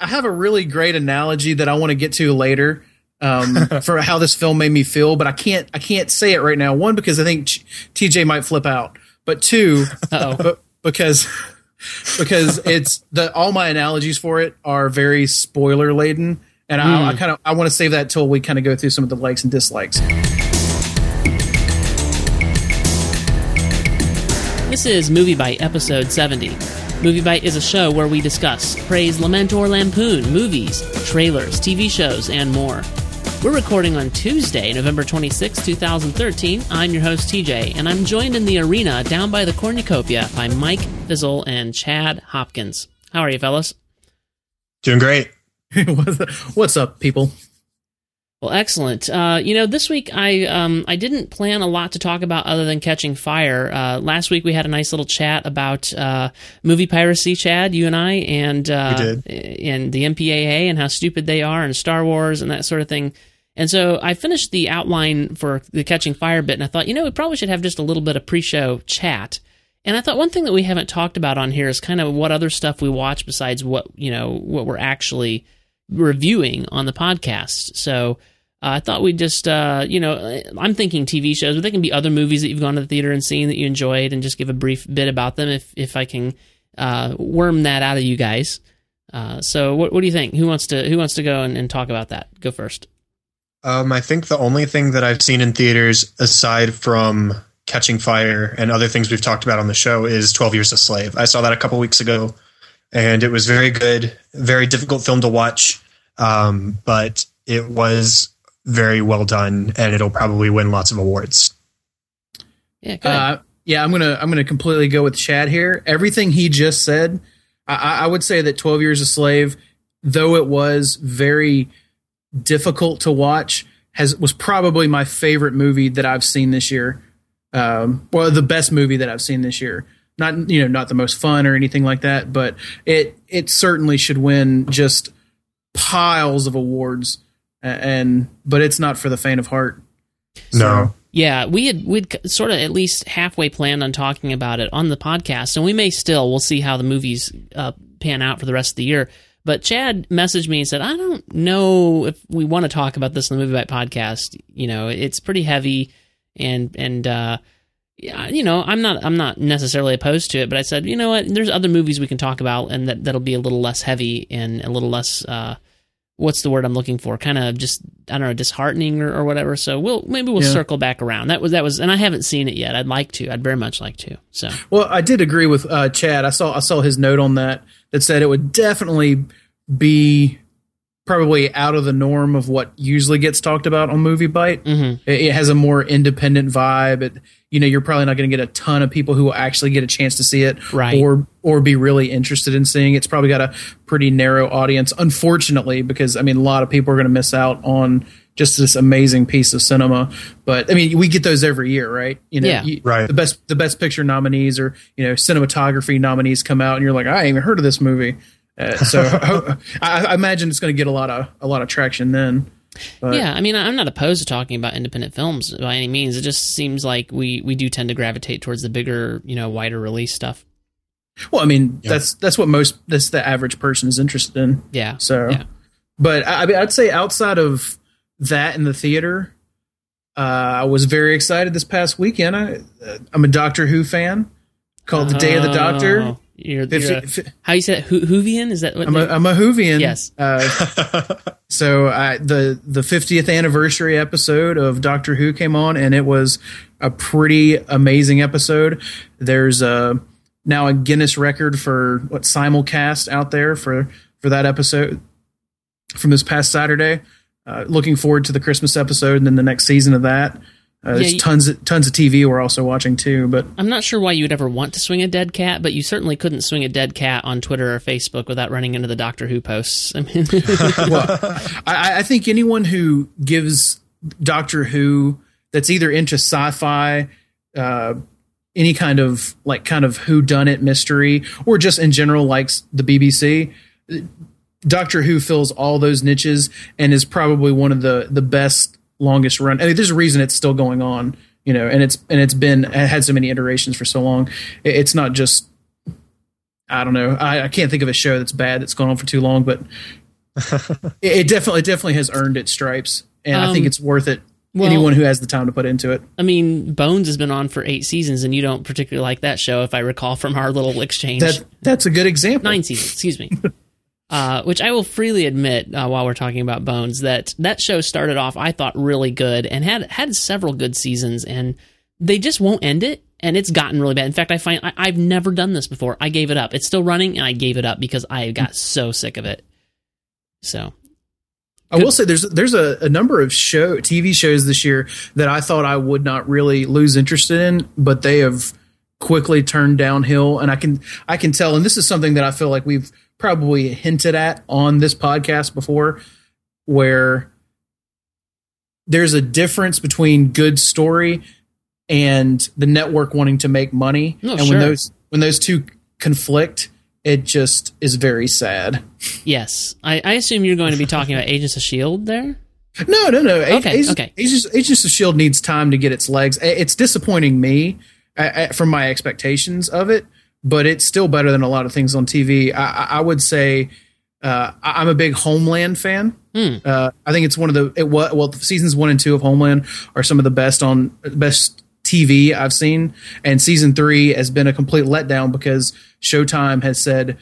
I have a really great analogy that I want to get to later um, for how this film made me feel, but I can't I can't say it right now. One because I think TJ might flip out, but two, but because because it's the all my analogies for it are very spoiler laden, and I, I kind of I want to save that till we kind of go through some of the likes and dislikes. This is MovieByte episode 70. MovieByte is a show where we discuss, praise, lament, or lampoon movies, trailers, TV shows, and more. We're recording on Tuesday, November 26, 2013. I'm your host, TJ, and I'm joined in the arena down by the cornucopia by Mike Fissel and Chad Hopkins. How are you, fellas? Doing great. What's up, people? Well, excellent. Uh, you know, this week I um, I didn't plan a lot to talk about other than catching fire. Uh, last week we had a nice little chat about uh, movie piracy, Chad, you and I, and uh, and the MPAA and how stupid they are, and Star Wars and that sort of thing. And so I finished the outline for the catching fire bit, and I thought, you know, we probably should have just a little bit of pre-show chat. And I thought one thing that we haven't talked about on here is kind of what other stuff we watch besides what you know what we're actually reviewing on the podcast. So uh, I thought we'd just, uh, you know, I'm thinking TV shows, but they can be other movies that you've gone to the theater and seen that you enjoyed, and just give a brief bit about them if if I can uh, worm that out of you guys. Uh, so, what, what do you think? Who wants to who wants to go and, and talk about that? Go first. Um, I think the only thing that I've seen in theaters aside from Catching Fire and other things we've talked about on the show is 12 Years a Slave. I saw that a couple weeks ago and it was very good, very difficult film to watch. Um, but it was very well done and it'll probably win lots of awards. Yeah, uh, yeah, I'm gonna I'm gonna completely go with Chad here. Everything he just said, I, I would say that 12 Years a Slave, though it was very difficult to watch, has was probably my favorite movie that I've seen this year. Um, well, the best movie that I've seen this year. Not you know not the most fun or anything like that, but it it certainly should win just piles of awards. And but it's not for the faint of heart. So, no. Yeah, we had we'd sort of at least halfway planned on talking about it on the podcast, and we may still. We'll see how the movies uh, pan out for the rest of the year. But Chad messaged me and said, "I don't know if we want to talk about this on the MovieByte podcast. You know, it's pretty heavy, and and uh, you know, I'm not I'm not necessarily opposed to it. But I said, you know what? There's other movies we can talk about, and that that'll be a little less heavy and a little less." Uh, what's the word I'm looking for? Kind of just I don't know, disheartening or, or whatever. So we'll maybe we'll yeah. circle back around. That was that was, and I haven't seen it yet. I'd like to. I'd very much like to. So well, I did agree with uh, Chad. I saw I saw his note on that that said it would definitely be probably out of the norm of what usually gets talked about on MovieByte. Mm-hmm. It, it, has a more independent vibe. It, you know, you're probably not going to get a ton of people who will actually get a chance to see it, right. or or be really interested in seeing. It's probably got a pretty narrow audience, unfortunately, because I mean, a lot of people are going to miss out on just this amazing piece of cinema. But I mean, we get those every year, right? You know, yeah. you, right. The best the best picture nominees or you know cinematography nominees come out, and you're like, I ain't even heard of this movie. Uh, so I, I, imagine it's going to get a lot of a lot of traction then. But. Yeah, I mean, I'm not opposed to talking about independent films by any means. It just seems like we we do tend to gravitate towards the bigger, you know, wider release stuff. Well, I mean, yeah. that's that's what most that's the average person is interested in. Yeah. So, yeah. but I, mean, I'd say outside of that in the theater, uh, I was very excited this past weekend. I, I'm a Doctor Who fan. Called The Day of the Doctor. You're, you're a, how you said Ho- Whovian? Is that what? I'm a, I'm a Whovian. Yes. Uh, so I, the the 50th anniversary episode of Doctor Who came on, and it was a pretty amazing episode. There's a now a Guinness record for what simulcast out there for for that episode from this past Saturday. Uh, looking forward to the Christmas episode and then the next season of that. Uh, there's yeah, tons of, tons of TV we're also watching too, but I'm not sure why you would ever want to swing a dead cat, but you certainly couldn't swing a dead cat on Twitter or Facebook without running into the Doctor Who posts. I mean, well, I, I, think anyone who gives Doctor Who that's either into sci-fi, uh, any kind of like kind of who done it mystery, or just in general likes the BBC. Doctor Who fills all those niches and is probably one of the the best longest run. I mean, there's a reason it's still going on, you know, and it's and it's been it had so many iterations for so long. It's not just I don't know. I, I can't think of a show that's bad that's gone on for too long, but it, it definitely it definitely has earned its stripes, and I think Um, it's worth it. well- anyone who has the time to put into it. I mean, Bones has been on for eight seasons, and you don't particularly like that show, if I recall from our little exchange. That that's a good example. Nine seasons, excuse me. Uh, which I will freely admit, uh, while we're talking about Bones, that that show started off, I thought, really good and had had several good seasons, and they just won't end it, and it's gotten really bad. In fact, I find I, I've never done this before. I gave it up. It's still running, and I gave it up because I got so sick of it. So I will say there's there's a, a number of show TV shows this year that I thought I would not really lose interest in, but they have quickly turned downhill, and I can I can tell. And this is something that I feel like we've probably hinted at on this podcast before, where there's a difference between good story and the network wanting to make money, Oh, and sure. when those when those two conflict, it just is very sad. yes, I, I assume you're going to be talking about Agents of Shield there. No, no, no. Okay, Agents, okay. Agents, Agents of Shield needs time to get its legs. It's disappointing me from my expectations of it, but it's still better than a lot of things on TV. I, I would say uh, I'm a big Homeland fan. Hmm. Uh, I think it's one of the it, well seasons one and two of Homeland are some of the best on best TV I've seen, and season three has been a complete letdown because Showtime has said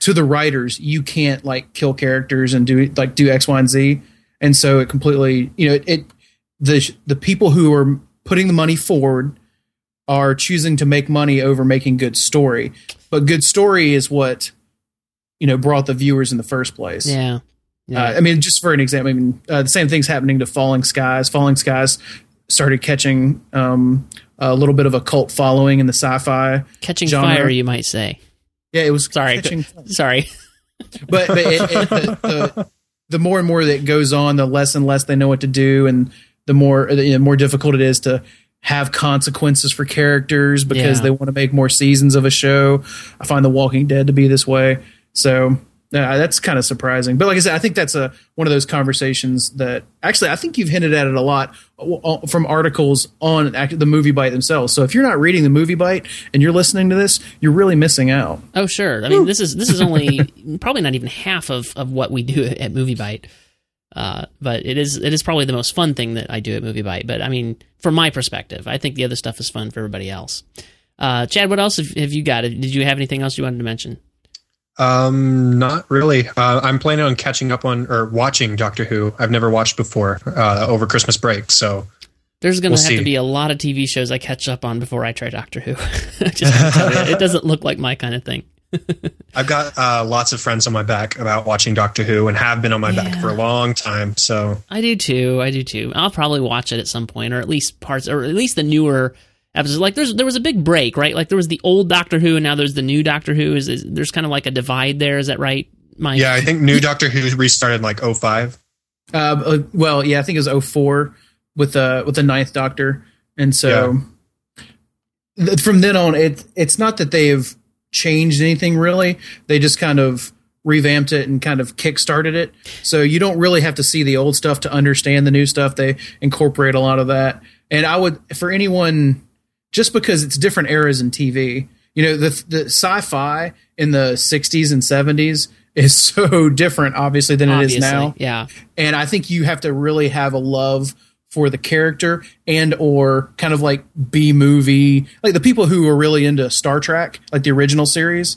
to the writers, you can't like kill characters and do like do X, Y, and Z, and so it completely you know it, it the the people who are putting the money forward are choosing to make money over making good story, but good story is what you know brought the viewers in the first place. Yeah, yeah. Uh, I mean, just for an example, I mean, uh, the same thing's happening to Falling Skies. Falling Skies started catching um, a little bit of a cult following in the sci-fi. Catching genre. fire, you might say. Yeah, it was Sorry, sorry. but, but it, it, the, the, the more and more that goes on, the less and less they know what to do, and the more the you know, more difficult it is to have consequences for characters because Yeah. they want to make more seasons of a show. I find The Walking Dead to be this way, so uh, that's kind of surprising. But like I said, I think that's a one of those conversations that actually I think you've hinted at it a lot uh, from articles on the MovieByte themselves. So if you're not reading the MovieByte and you're listening to this, you're really missing out. Oh, sure. I mean, this is this is only probably not even half of, of what we do at MovieByte. Uh, but it is it is probably the most fun thing that I do at MovieByte. But I mean, from my perspective, I think the other stuff is fun for everybody else. Uh, Chad, what else have, have you got? Did you have anything else you wanted to mention? Um, not really. Uh, I'm planning on catching up on or watching Doctor Who. I've never watched before uh, over Christmas break, so There's going to We'll have to be a lot of TV shows I catch up on before I try Doctor Who. It doesn't look like my kind of thing. I've got uh, lots of friends on my back about watching Doctor Who and have been on my Yeah. back for a long time. So I do too. I do too. I'll probably watch it at some point, or at least parts, or at least the newer episodes. Like there's there was a big break, right? Like there was the old Doctor Who, and now there's the new Doctor Who. Is, is there's kind of like a divide there? Is that right, Mike? yeah, I think new Doctor Who restarted like 05. Uh, uh, well, yeah, I think it was 04 with the with the Ninth Doctor, and so th- from then on, it it's not that they've changed anything really. They just kind of revamped it and kind of kickstarted it. So you don't really have to see the old stuff to understand the new stuff. They incorporate a lot of that, and I would for anyone just because it's different eras in TV. You know, the the sci-fi in the 60s and 70s is so different, obviously, than Obviously, it is now Yeah, and I think you have to really have a love for the character and or kind of like B movie like the people who are really into Star Trek like the original series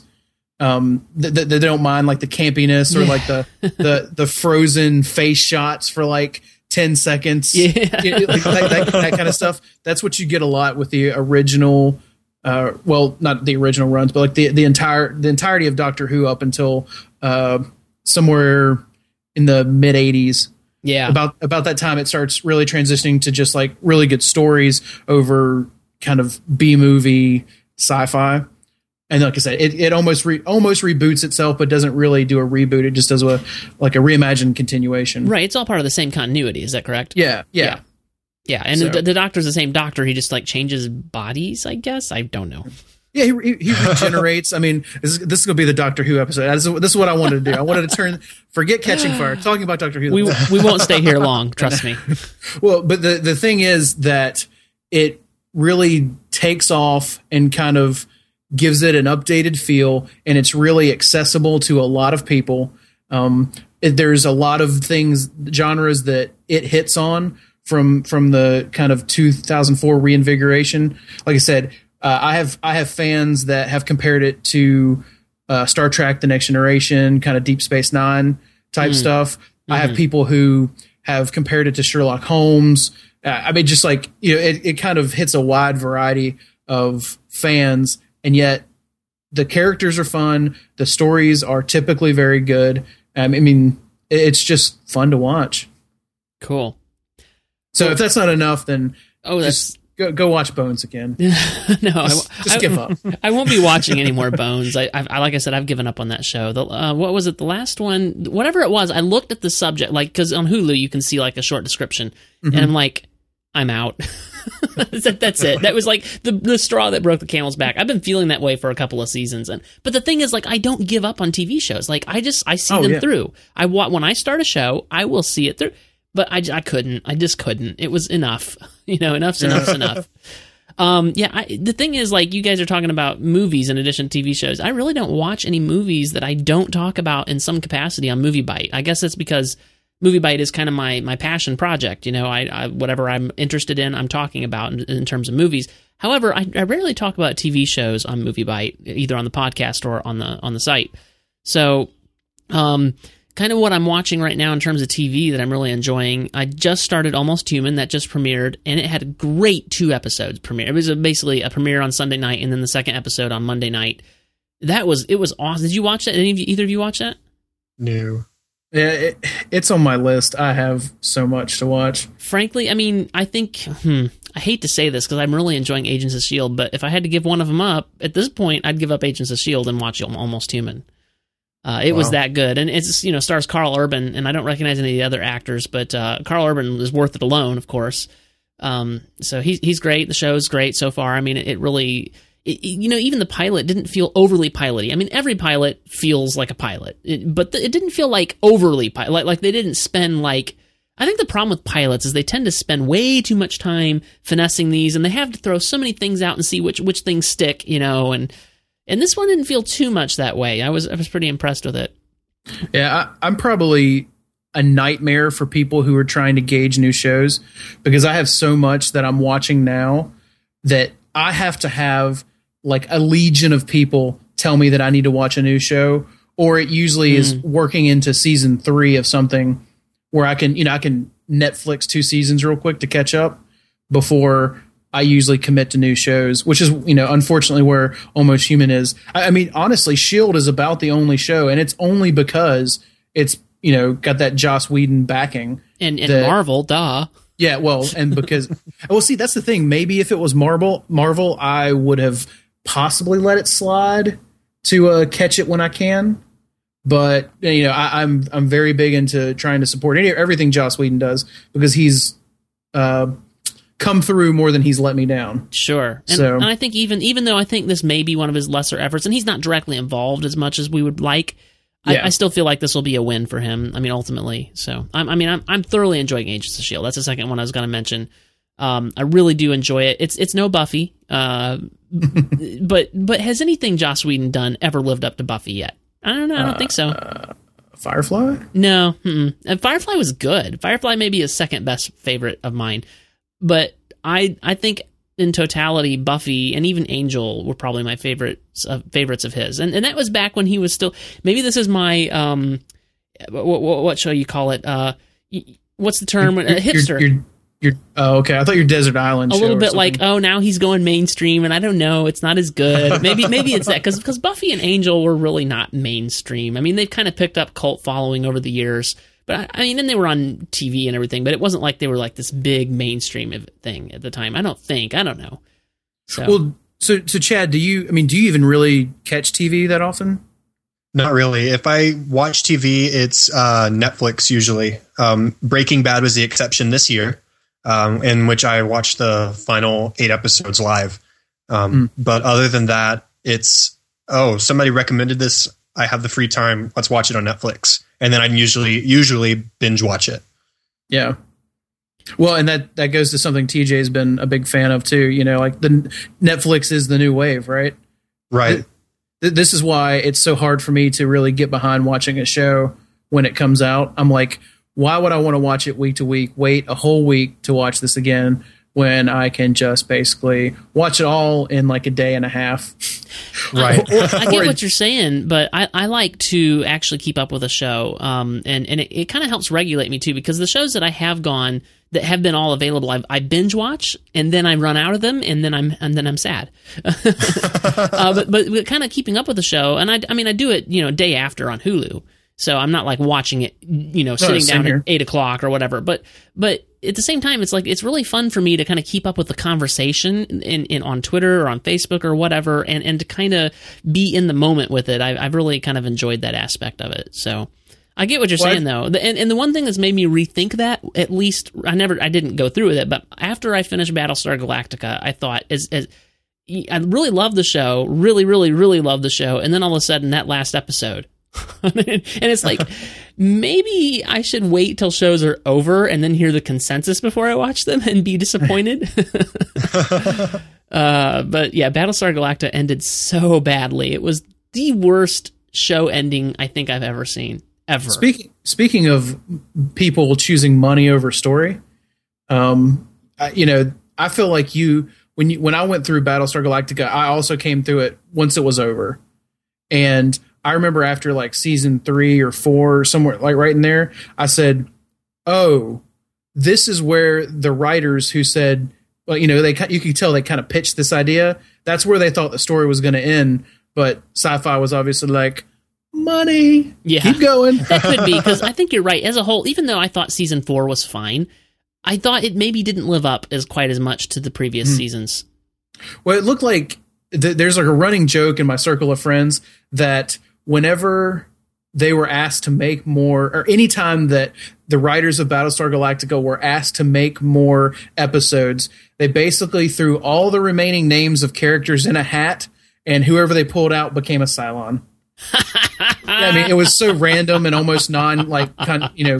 um th- th- they don't mind like the campiness or Yeah. like the the the frozen face shots for like 10 seconds Yeah. Like that, that, that kind of stuff that's what you get a lot with the original uh well not the original runs but like the the entire the entirety of Doctor Who up until uh somewhere in the mid 80s yeah. about about that time it starts really transitioning to just like really good stories over kind of B movie sci-fi. And like I said, it, it almost re, almost reboots itself, but doesn't really do a reboot. It just does a like a reimagined continuation. right. It's all part of the same continuity. Is that correct? Yeah, yeah. Yeah. Yeah, and So- the, the Doctor's the same Doctor. He just like changes bodies. I guess I don't know. Yeah, he, he, he regenerates. I mean, this, is- this is going to be the Doctor Who episode. This is, this is what I wanted to do. I wanted to turn, forget Catching Fire, talking about Doctor Who. We we won't stay here long. Trust me. Well, but the the thing is that it really takes off and kind of gives it an updated feel, and it's really accessible to a lot of people. Um, it, there's a lot of things, genres that it hits on from from the kind of 2004 reinvigoration. Like I said, uh, I have I have fans that have compared it to uh, Star Trek: The Next Generation, kind of Deep Space Nine type stuff. I have people who have compared it to Sherlock Holmes. Uh, I mean, just like you know, it, it kind of hits a wide variety of fans, and yet the characters are fun. The stories are typically very good. Um, I mean, it- it's just fun to watch. Cool. So if that's not enough, then Oh, that's just go, go watch Bones again. no. I, Just, just I- give up. I won't be watching any more Bones. I, I, I like I said, I've given up on that show. The, uh, what was it? The last one, whatever it was. I looked at the subject, like because on Hulu you can see like a short description, and I'm like, I'm out. that's, it, that's it. That was like the the straw that broke the camel's back. I've been feeling that way for a couple of seasons, and but the thing is, like, I don't give up on TV shows. Like, I just I see Oh, them yeah. through. I when I start a show, I will see it through. But I couldn't. I just couldn't. It was enough. You know, enough's enough's enough. Um, yeah, I, the thing is, like, you guys are talking about movies in addition to TV shows. I really don't watch any movies that I don't talk about in some capacity on MovieByte. I guess that's because MovieByte is kind of my my passion project. You know, I, I whatever I'm interested in, I'm talking about in, in terms of movies. However, I, I rarely talk about TV shows on MovieByte, either on the podcast or on the on the site. So, um, kind of what I'm watching right now in terms of TV that I'm really enjoying. I just started Almost Human that just premiered, and it had a great two episodes premiere. It was basically a premiere on Sunday night, and then the second episode on Monday night. That was it was awesome. Did you watch that? Any of you, either of you watch that? No. Yeah, it, it's on my list. I have so much to watch. Frankly, I mean, I think hmm, I hate to say this because I'm really enjoying Agents of Shield, but if I had to give one of them up at this point, I'd give up Agents of Shield and watch Almost Human. Uh, it was that good, and it's you know stars Karl Urban, and I don't recognize any of the other actors, but uh, Karl Urban is worth it alone, of course. Um, so he's he's great. The show's great so far. I mean, it, it really, it- you know, even the pilot didn't feel overly piloty. I mean, every pilot feels like a pilot, it, but the, it didn't feel like overly pilot. Like, like they didn't spend like. I think the problem with pilots is they tend to spend way too much time finessing these, and they have to throw so many things out and see which which things stick, you know. And and this one didn't feel too much that way. I was I was pretty impressed with it. Yeah, I, I'm probably a nightmare for people who are trying to gauge new shows because I have so much that I'm watching now that I have to have like a legion of people tell me that I need to watch a new show, or it usually is hmm. working into season three of something where I can, you know, I can Netflix two seasons real quick to catch up before I usually commit to new shows, which is, you know, unfortunately where Almost Human is. I, I mean, honestly, Shield is about the only show, and it's only because it's, you know, got that Joss Whedon backing. And and The- Marvel, duh. Yeah, well, and because well, see, that's the thing. Maybe if it was Marvel, Marvel, I would have possibly let it slide to uh, catch it when I can. But you know, I, I'm I'm very big into trying to support any, everything Joss Whedon does because he's uh, come through more than he's let me down. Sure. And, So- and I think even even though I think this may be one of his lesser efforts, and he's not directly involved as much as we would like, Yeah. I, I still feel like this will be a win for him. I mean, ultimately. So I'm, I mean, I'm I'm thoroughly enjoying Agents of Shield. That's the second one I was going to mention. Um, I really do enjoy it. It's it's no Buffy, uh, but but has anything Joss Whedon done ever lived up to Buffy yet? I don't know. I don't think so. Firefly. No, mm-mm. and Firefly was good. Firefly may be his second best favorite of mine, but I I think in totality, Buffy and even Angel were probably my favorites uh, favorites of his, and and that was back when he was still. Maybe this is my um, what, what, what show you call it? Uh, what's the term? Uh, hipster. You're, you're, you're, oh, okay. I thought your Desert Island. a little bit like oh now he's going mainstream and i don't know it's not as good maybe maybe it's that because buffy and angel were really not mainstream i mean they've kind of picked up cult following over the years but I, I mean and they were on tv and everything but it wasn't like they were like this big mainstream thing at the time i don't think i don't know so Well, so so Chad, do you? I mean, do you even really catch TV that often? Not really. If I watch TV, it's uh, Netflix usually. Um, Breaking Bad was the exception this year, um, in which I watched the final eight episodes live. Um, But other than that, it's oh somebody recommended this. I have the free time. Let's watch it on Netflix, and then I usually usually binge watch it. Yeah. Well, and that that goes to something TJ's been a big fan of too. You know, like the Netflix is the new wave, right? Right. th- this is why it's so hard for me to really get behind watching a show when it comes out. I'm like, why would I want to watch it week to week? Wait a whole week to watch this again when I can just basically watch it all in like a day and a half. Right. I get what you're saying, but I, I like to actually keep up with a show, um, and and it, it kind of helps regulate me too because the shows that I have gone that have been all available, I've, I binge watch and then I run out of them, and then I'm and then I'm sad. uh, but but, but kind of keeping up with the show, and I I mean I do it you know day after on Hulu. So I'm not like watching it, you know, sitting down here. at eight o'clock or whatever. But but at the same time, it's like it's really fun for me to kind of keep up with the conversation in, in on Twitter or on Facebook or whatever, and and to kind of be in the moment with it. I, I've really kind of enjoyed that aspect of it. So. I get what you're Well, saying though, and, and the one thing that's made me rethink that, at least I never, I didn't go through with it, but after I finished Battlestar Galactica, I thought, as, as I really loved the show, really, really, really loved the show, and then all of a sudden that last episode, and it's like maybe I should wait till shows are over and then hear the consensus before I watch them and be disappointed. uh, but yeah, Battlestar Galactica ended so badly. It was the worst show ending I think I've ever seen. Ever. Speaking speaking of people choosing money over story, um, I, you know, I feel like you when you when I went through Battlestar Galactica, I also came through it once it was over, and I remember after like season three or four, somewhere like right in there, I said, "Oh, this is where the writers who said." Well, you know, they you could tell they kind of pitched this idea. That's where they thought the story was going to end, but sci-fi was obviously like money. Yeah. keep going. that could be because I think you're right. As a whole, even though I thought season four was fine, I thought it maybe didn't live up as quite as much to the previous hmm. seasons. Well, it looked like th- there's like a running joke in my circle of friends that whenever they were asked to make more, or anytime that the writers of Battlestar Galactica were asked to make more episodes, they basically threw all the remaining names of characters in a hat, and whoever they pulled out became a Cylon. Yeah, I mean, it was so random and almost non like con- you know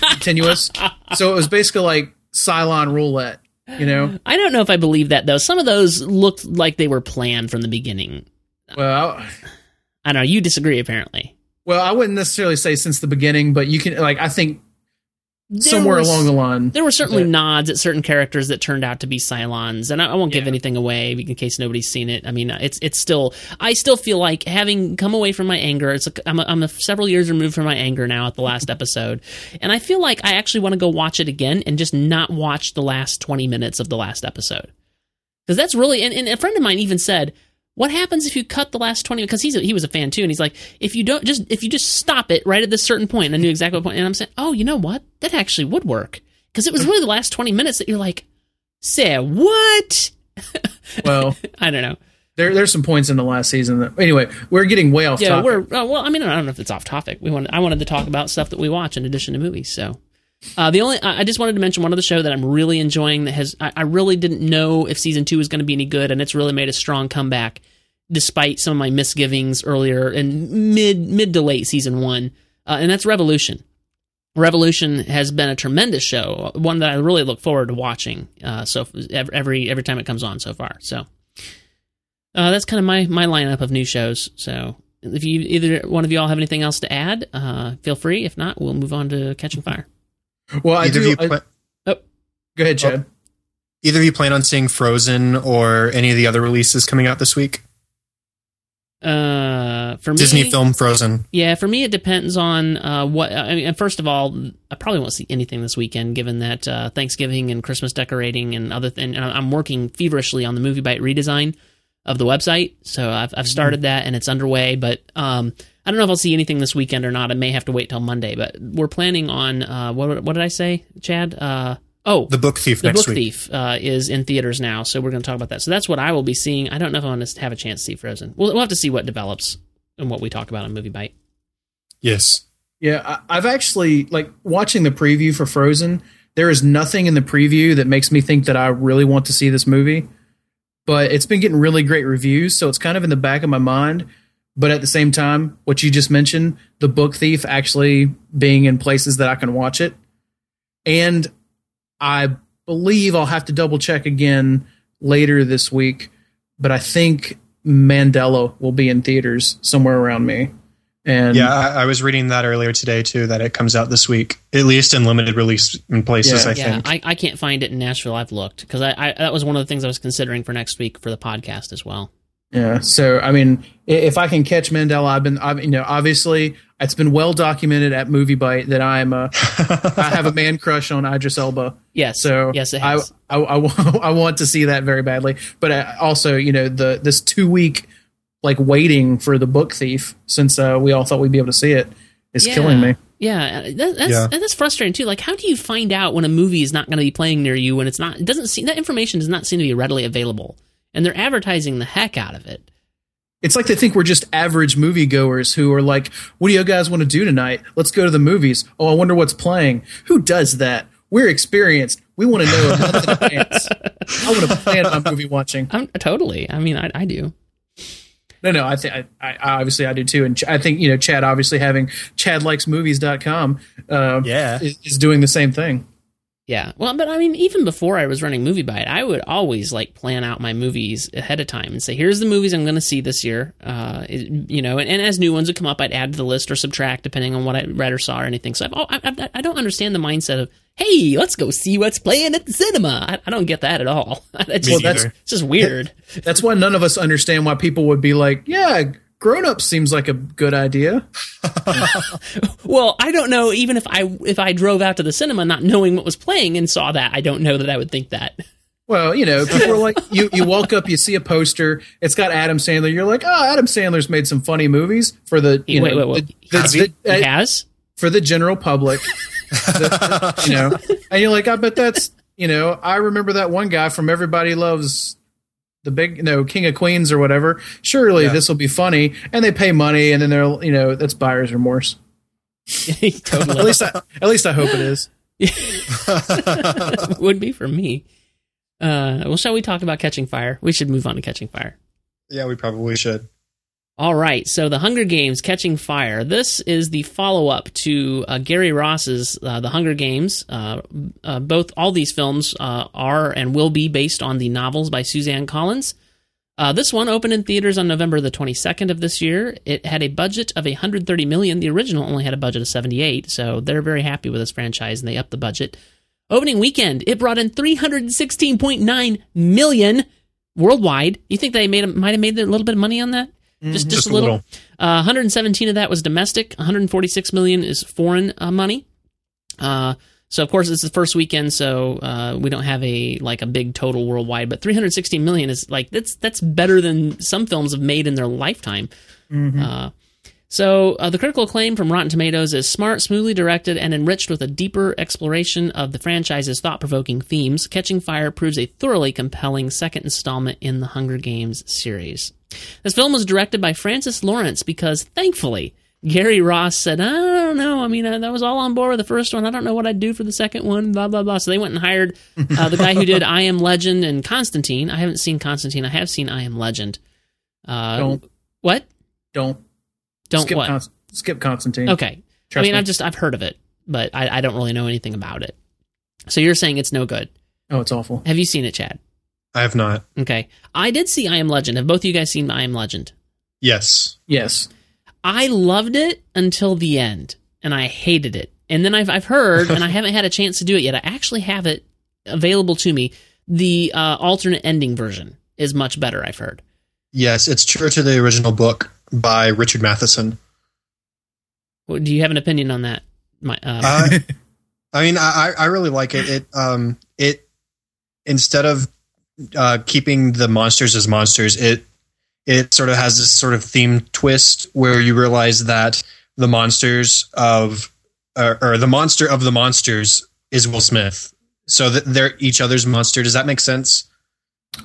continuous. So it was basically like Cylon roulette. You know, I don't know if I believe that though. Some of those looked like they were planned from the beginning. well, I don't know. You disagree, apparently. Well, I wouldn't necessarily say since the beginning, but you can like I think There somewhere was- along the line. There were certainly that- nods at certain characters that turned out to be Cylons, and I, I won't give Yeah. anything away in case nobody's seen it. I mean, it's it's still I still feel like having come away from my anger. It's like I'm a, I'm a several years removed from my anger now at the last episode, and I feel like I actually want to go watch it again and just not watch the last twenty minutes of the last episode because that's really and, and a friend of mine even said. What happens if you cut the last twenty? Because he's a, he was a fan too, and he's like, if you don't just if you just stop it right at this certain point, and I knew exactly what point. And I'm saying, oh, you know what? That actually would work because it was really the last 20 minutes that you're like, say what? Well, I don't know. there there's some points in the last season that anyway, we're getting way off Yeah, topic. we're uh, well. I mean, I don't know if it's off topic. We want. I wanted to talk about stuff that we watch in addition to movies. So, uh, the only I just wanted to mention one other show that I'm really enjoying. That has I, I really didn't know if season two was going to be any good, and it's really made a strong comeback despite some of my misgivings earlier in mid mid to late season one, uh, and that's Revolution. Revolution has been a tremendous show, one that I really look forward to watching. Uh, so every every time it comes on so far. So uh, that's kind of my my lineup of new shows. So if you either one of you all have anything else to add, uh, feel free. If not, we'll move on to Catching Fire. Well, I Either of do. you I- pla- go ahead, Chad. either of you plan on seeing Frozen or any of the other releases coming out this week? Uh, for me, Disney film Frozen. Yeah, for me, it depends on uh, what. I mean, first of all, I probably won't see anything this weekend, given that uh, Thanksgiving and Christmas decorating and other things. And I'm working feverishly on the MovieByte redesign of the website, so I've I've started that and it's underway. But um, I don't know if I'll see anything this weekend or not. I may have to wait till Monday. But we're planning on uh, what what did I say, Chad? Uh, oh, The Book Thief the next Book week. Thief uh, is in theaters now, so we're going to talk about that. So that's what I will be seeing. I don't know if I'm going to have a chance to see Frozen. We'll, we'll have to see what develops and what we talk about on MovieByte. Yes. Yeah, I, I've actually like watching the preview for Frozen. There is nothing in the preview that makes me think that I really want to see this movie, but it's been getting really great reviews, so it's kind of in the back of my mind. But at the same time, what you just mentioned, the book thief actually being in places that I can watch it, and I believe I'll have to double check again later this week. But I think Mandela will be in theaters somewhere around me. And yeah, I, I, was reading that earlier today too. That it comes out this week, at least in limited release in places. Yeah. I Yeah, think. I, I can't find it in Nashville. I've looked because I, I that was one of the things I was considering for next week for the podcast as well. Yeah. So I mean, if I can catch Mandela, I've been, I've, you know, obviously it's been well documented at MovieByte that I'm a, I have a man crush on Idris Elba. Yes. So yes, it I, has. I, I, wa- I want to see that very badly. But I also, you know, the this two week like waiting for the Book Thief since uh, we all thought we'd be able to see it is Yeah. killing me. Yeah, that, that's Yeah. that's frustrating too. Like, how do you find out when a movie is not going to be playing near you when it's not? It doesn't seem that information does not seem to be readily available, and they're advertising the heck out of it. It's like they think we're just average moviegoers who are like, "What do you guys want to do tonight? Let's go to the movies." Oh, I wonder what's playing. Who does that? We're experienced. We want to know a month in advance. I want to plan my movie watching. I'm totally. I mean, I, I do. No, no, I think I, I obviously I do too, and Ch- I think you know Chad obviously having ChadLikesMovies.com uh, Yeah. is, is doing the same thing. Yeah. Well, but I mean, even before I was running MovieByte, I would always like plan out my movies ahead of time and say, "Here's the movies I'm going to see this year." Uh, it- you know, and, and as new ones would come up, I'd add to the list or subtract depending on what I read or saw or anything. So I've, I, I, I don't understand the mindset of, "Hey, let's go see what's playing at the cinema." I, I don't get that at all. It's Me just, that's- neither. it's just weird. That's why none of us understand why people would be like, "Yeah, Grown Up seems like a good idea." well, I don't know. Even if I if I drove out to the cinema not knowing what was playing and saw that, I don't know that I would think that. Well, you know, people are like, you you walk up, you see a poster, it's got Adam Sandler. You're like, "Oh, Adam Sandler's made some funny movies for the you wait, know wait, wait. the- Has the- He has. for the general public." You know, and you're like, "I bet that's you know." I remember that one guy from Everybody Loves the big you know King of Queens or whatever. Surely Yeah. this will be funny, and they pay money, and then they're you know that's buyer's remorse. totally. At least I, at least I hope it is. would be for me. Uh, well, shall we talk about Catching Fire? We should move on to Catching Fire. yeah, we probably should. All right, so The Hunger Games Catching Fire. This is the follow up to uh, Gary Ross's uh, The Hunger Games. Uh, uh, both, all these films uh, are and will be based on the novels by Suzanne Collins. Uh, this one opened in theaters on November the 22nd of this year. It had a budget of 130 million. The original only had a budget of 78, so they're very happy with this franchise and they upped the budget. Opening weekend, it brought in 316.9 million worldwide. You think they made might have made a little bit of money on that? Just, just, Just a little. little. Uh, 117 of that was domestic. 146 million is foreign uh, money. Uh, so of course it's the first weekend, so uh, we don't have a like a big total worldwide. But 360 million is like that's that's better than some films have made in their lifetime. Uh, so uh, the critical acclaim from Rotten Tomatoes is smart, smoothly directed, and enriched with a deeper exploration of the franchise's thought-provoking themes. Catching Fire proves a thoroughly compelling second installment in the Hunger Games series. This film was directed by Francis Lawrence because, thankfully, Gary Ross said, "I don't know. I mean, I, that was all on board with the first one. I don't know what I'd do for the second one." Blah blah blah. So they went and hired uh, the guy who did I Am Legend and Constantine. I haven't seen Constantine. I have seen I Am Legend. Uh, Don't. what? Don't Don't skip what? Const- skip Constantine. Okay. Trust I mean, me. I've just I've heard of it, but I, I don't really know anything about it. So you're saying it's no good? Oh, it's awful. Have you seen it, Chad? I have not. Okay, I did see I Am Legend. Have both of you guys seen I Am Legend? Yes. Yes. I loved it until the end, and I hated it. And then I've I've heard, and I haven't had a chance to do it yet. I actually have it available to me. The uh, alternate ending version is much better. I've heard. Yes, it's true to the original book by Richard Matheson. What- Do you have an opinion on that? My, uh, Uh, I mean, I, I really like it. It um it instead of uh, keeping the monsters as monsters, it it sort of has this sort of theme twist where you realize that the monsters of uh, or the monster of the monsters is Will Smith. So that they're each other's monster. Does that make sense?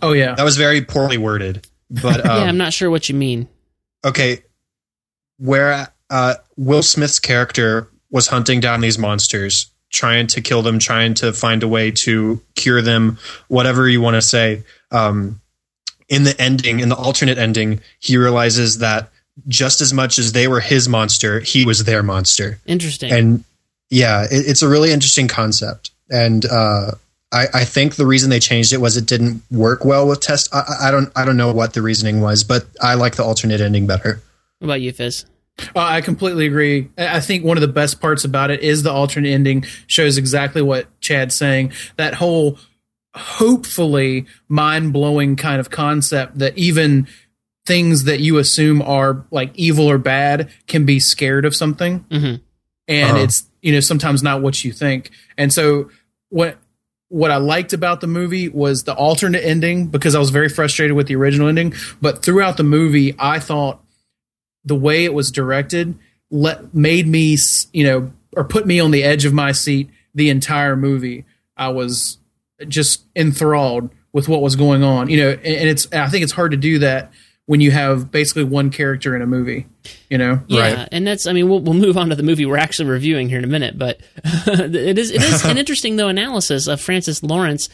Oh yeah. That was very poorly worded, but um, yeah, I'm not sure what you mean. okay where uh, will smith's character was hunting down these monsters trying to kill them trying to find a way to cure them whatever you want to say um, in the ending in the alternate ending he realizes that just as much as they were his monster he was their monster Interesting. and yeah it, it's a really interesting concept and uh, I, I think the reason they changed it was it didn't work well with test. I, I don't I don't know what the reasoning was, but I like the alternate ending better. What about you, Fizz? Uh, I completely agree. I I think one of the best parts about it is the alternate ending shows exactly what Chad's saying. That whole hopefully mind blowing kind of concept that even things that you assume are like evil or bad can be scared of something. Mhm. And Uh-huh. it's, you know, sometimes not what you think. And so what, what I liked about the movie was the alternate ending because I was very frustrated with the original ending. But throughout the movie, I thought the way it was directed let made me you know or put me on the edge of my seat the entire movie i was just enthralled with what was going on you know and, and it's i think it's hard to do that when you have basically one character in a movie you know Yeah, Right. and that's I mean we'll we'll move on to the movie we're actually reviewing here in a minute, but it is it is an interesting though analysis of Francis Lawrence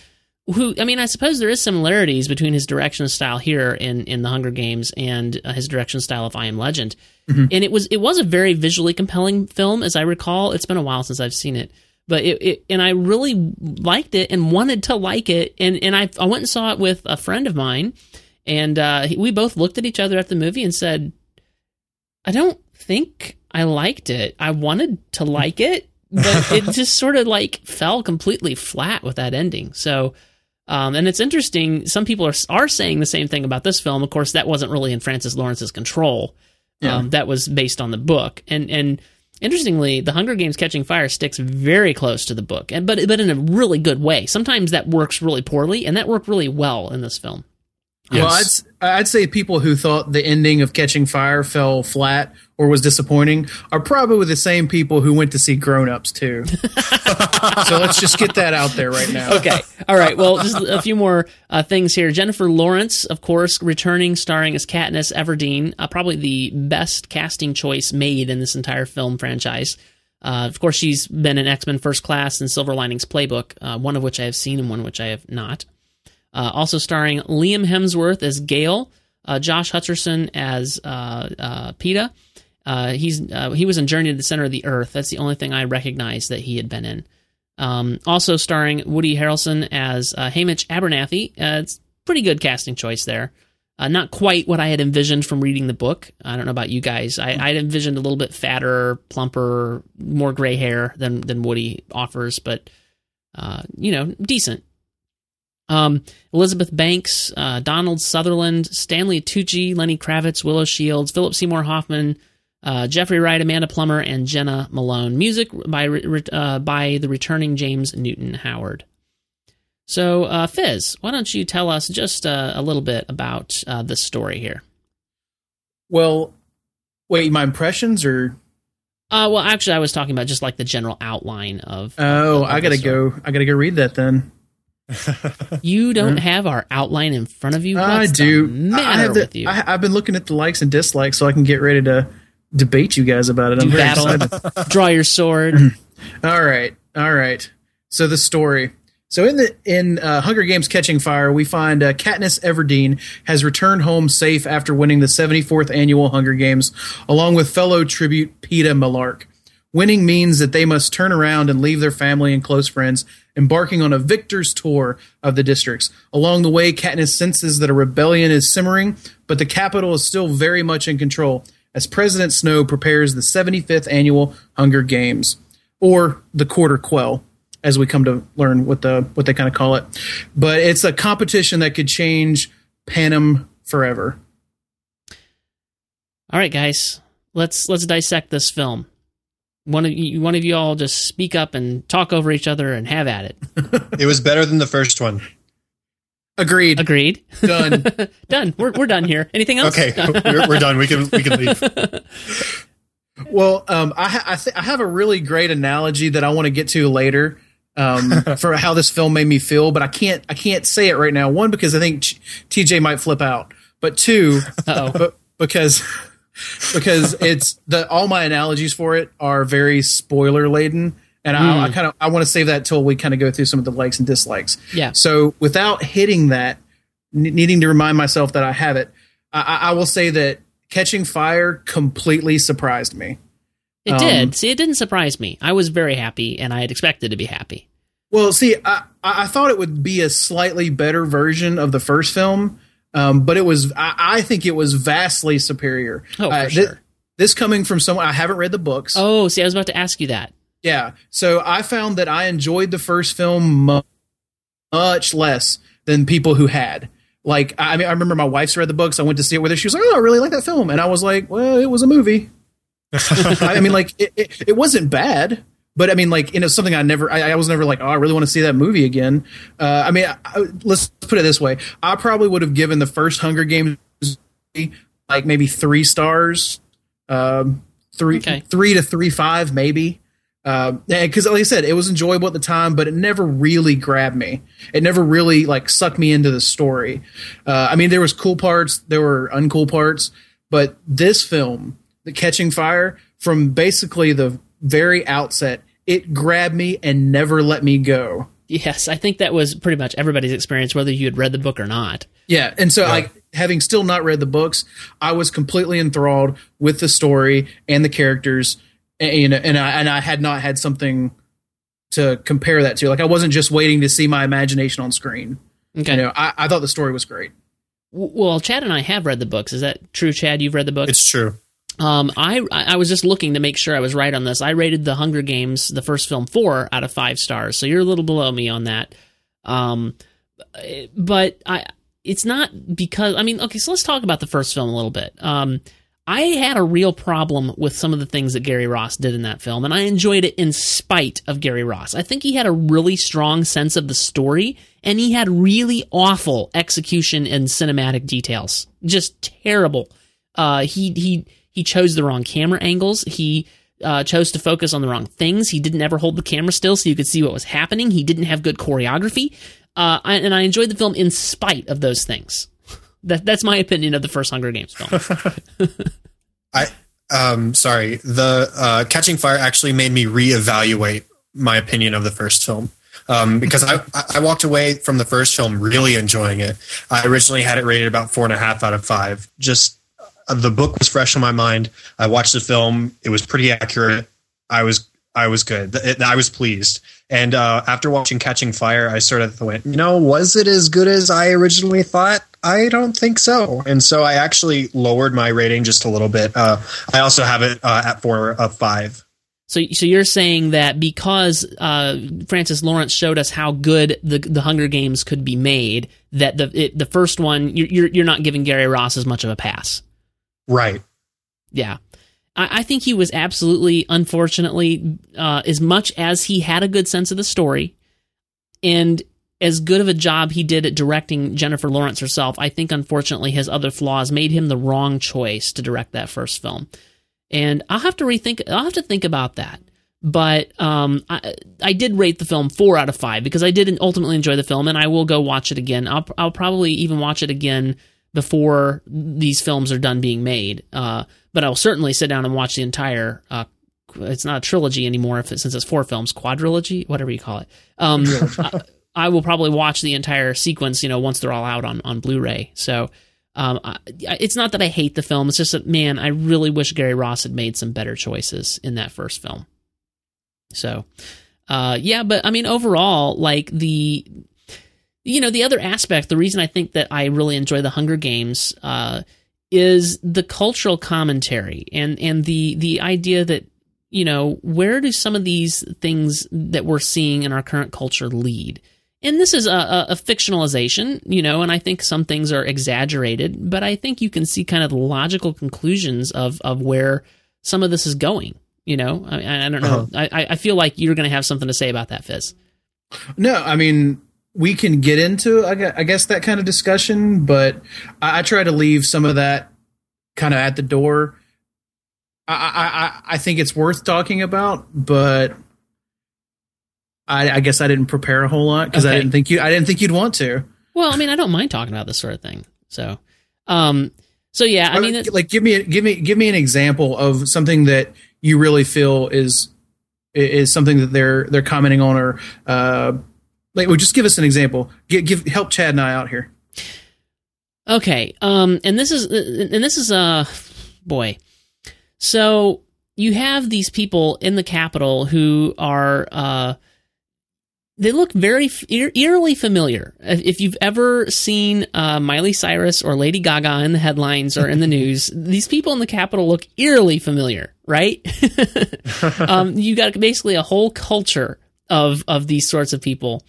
who I mean I suppose there is similarities between his direction style here in in the Hunger Games and uh, his direction style of I Am Legend. And it was it was a very visually compelling film as I recall. It's been a while since I've seen it. But it, it and I really liked it and wanted to like it and and I I went and saw it with a friend of mine and uh, we both looked at each other at the movie and said I don't think I liked it. I wanted to like it, but it just sort of like fell completely flat with that ending. So, um, and it's interesting. Some people are are saying the same thing about this film. Of course, that wasn't really in Francis Lawrence's control. Yeah. Um, that was based on the book, and and interestingly, The Hunger Games: Catching Fire sticks very close to the book, and but but in a really good way. Sometimes that works really poorly, and that worked really well in this film. Well I'd, Yes. I'd say people who thought the ending of catching fire fell flat or was disappointing are probably the same people who went to see grown-ups too so let's just get that out there right now okay. All right. Well, just a few more uh, things here. Jennifer Lawrence, of course, returning, starring as Katniss Everdeen. Uh, probably the best casting choice made in this entire film franchise. Uh, of course, she's been in X Men First Class and Silver Linings Playbook, uh, one of which I have seen and one which I have not. Uh, also starring Liam Hemsworth as Gale, uh, Josh Hutcherson as uh, uh, Peeta. Uh, he's uh, he was in Journey to the Center of the Earth. That's the only thing I recognize that he had been in. Um, also starring Woody Harrelson as Haymitch Abernathy. It's pretty good casting choice there. Not quite what I had envisioned from reading the book. I don't know about you guys. I, I'd envisioned a little bit fatter, plumper, more gray hair than than Woody offers, but you know, decent. Um, Elizabeth Banks, uh, Donald Sutherland, Stanley Tucci, Lenny Kravitz, Willow Shields, Philip Seymour Hoffman, uh, Jeffrey Wright, Amanda Plummer, and Jena Malone. Music by uh, by the returning James Newton Howard. So, uh, Fizz, why don't you tell us just uh, a little bit about uh, this story here? well wait my impressions or Uh, well, actually, I was talking about just like the general outline of. Oh, of I gotta go. I gotta go read that then. You don't have our outline in front of you. What's I do. matter I have the, you? I, I've been looking at the likes and dislikes so I can get ready to debate you guys about it. I'm Do very battle. excited. Draw your sword. All right, all right. So the story. So in the in uh, Hunger Games: Catching Fire, we find uh, Katniss Everdeen has returned home safe after winning the 74th annual Hunger Games, along with fellow tribute Peeta Mellark. Winning means that they must turn around and leave their family and close friends, embarking on a victor's tour of the districts. Along the way, Katniss senses that a rebellion is simmering, but the Capitol is still very much in control as President Snow prepares the 75th annual Hunger Games, or the Quarter Quell, as we come to learn what the what they kind of call it. But it's a competition that could change Panem forever. All right, guys, let's let's dissect this film. One of you, one of you all, just speak up and talk over each other and have at it. It was better than the first one. Agreed. Agreed. Done. done. We're we're done here. Anything else? Okay, we're, we're done. We can we can leave. Well, um, I ha- I, th- I have a really great analogy that I want to get to later um, for how this film made me feel, but I can't I can't say it right now. One because I think Ch- TJ might flip out, but two, Uh-oh. but because because it's the all my analogies for it are very spoiler laden, and I, I kind of I want to save that till we kind of go through some of the likes and dislikes. Yeah. So without hitting that, n- needing to remind myself that I have it, I, I I will say that Catching Fire completely surprised me. It Um, did. See, it didn't surprise me. I was very happy, and I had expected to be happy. Well, see, I, I thought it would be a slightly better version of the first film, um, but it was. I, I, think it was vastly superior. Oh, for uh, sure. This coming from someone I haven't read the books. Oh, see, I was about to ask you that. Yeah, so I found that I enjoyed the first film much less than people who had. Like, I mean, I remember my wife's read the books. I went to see it with her. She was like, "Oh, I really like that film," and I was like, "Well, it was a movie." I mean, like, it, it, it wasn't bad but I mean, like, you know, something I never, I, I was never like, oh, I really want to see that movie again. Uh, I mean, I, let's put it this way: I probably would have given the first Hunger Games like maybe three stars, um, three, okay. three to three five, maybe. Because, uh, like I said, it was enjoyable at the time, but it never really grabbed me. It never really like sucked me into the story. Uh, I mean, there was cool parts, there were uncool parts, but this film, The Catching Fire, from basically the very outset, it grabbed me and never let me go. Yes, I think that was pretty much everybody's experience, whether you had read the book or not. Yeah, and so yeah. like having still not read the books, I was completely enthralled with the story and the characters, and, you know, and I and I had not had something to compare that to. Like I wasn't just waiting to see my imagination on screen. Okay, you know, I, I thought the story was great. Well, Chad and I have read the books. Is that true, Chad? You've read the books? It's true. Um, I I was just looking to make sure I was right on this. I rated the Hunger Games, the first film, four out of five stars. So you're a little below me on that. Um, but I it's not because I mean okay. So let's talk about the first film a little bit. Um, I had a real problem with some of the things that Gary Ross did in that film, and I enjoyed it in spite of Gary Ross. I think he had a really strong sense of the story, and he had really awful execution and cinematic details. Just terrible. Uh, he he he chose the wrong camera angles. He uh, chose to focus on the wrong things. He didn't ever hold the camera still so you could see what was happening. He didn't have good choreography. Uh, and I enjoyed the film in spite of those things. That, that's my opinion of the first Hunger Games film. I um sorry, the uh, Catching Fire actually made me reevaluate my opinion of the first film. Um, because I, I walked away from the first film really enjoying it. I originally had it rated about four and a half out of five, just the book was fresh in my mind. I watched the film; it was pretty accurate. I was I was good. I was pleased. And uh, after watching Catching Fire, I sort of went, you know, was it as good as I originally thought? I don't think so. And so I actually lowered my rating just a little bit. Uh, I also have it uh, at four of five. So, so you're saying that because uh, Francis Lawrence showed us how good the the Hunger Games could be made, that the it, the first one you're you're not giving Gary Ross as much of a pass. Right. Yeah. I, I think he was absolutely, unfortunately, uh, as much as he had a good sense of the story and as good of a job he did at directing Jennifer Lawrence herself, I think unfortunately his other flaws made him the wrong choice to direct that first film. And I'll have to rethink. I'll have to think about that. But um, I, I did rate the film four out of five because I didn't ultimately enjoy the film, and I will go watch it again. I'll I'll probably even watch it again before these films are done being made. Uh, but I'll certainly sit down and watch the entire. Uh, it's not a trilogy anymore, if it, since it's four films, quadrilogy, whatever you call it. Um, I, I, will probably watch the entire sequence, you know, once they're all out on on Blu-ray. So. Um, I, it's not that I hate the film. It's just that, man, I really wish Gary Ross had made some better choices in that first film. So, uh, yeah, but I mean, overall, like the you know, the other aspect, the reason I think that I really enjoy the Hunger Games uh, is the cultural commentary and and the the idea that you know where do some of these things that we're seeing in our current culture lead. And this is a, a, a fictionalization, you know, and I think some things are exaggerated, but I think you can see kind of the logical conclusions of of where some of this is going. You know, I, I don't know. Uh-huh. I, I feel like you're going to have something to say about that, Fizz. No, I mean, we can get into I guess that kind of discussion, but I, I try to leave some of that kind of at the door. I, I I think it's worth talking about, but I, I guess I didn't prepare a whole lot because okay. I didn't think you I didn't think you'd want to. Well, I mean, I don't mind talking about this sort of thing. So, um, so yeah, I mean, like give me give me give me an example of something that you really feel is is something that they're they're commenting on or uh, like, well, just give us an example. Give, give help Chad and I out here. Okay. Um, and this is and this is uh boy. So you have these people in the Capitol who are uh they look very eer- eerily familiar. If if you've ever seen uh, Miley Cyrus or Lady Gaga in the headlines or in the news, these people in the Capitol look eerily familiar, right? um, you got basically a whole culture of of these sorts of people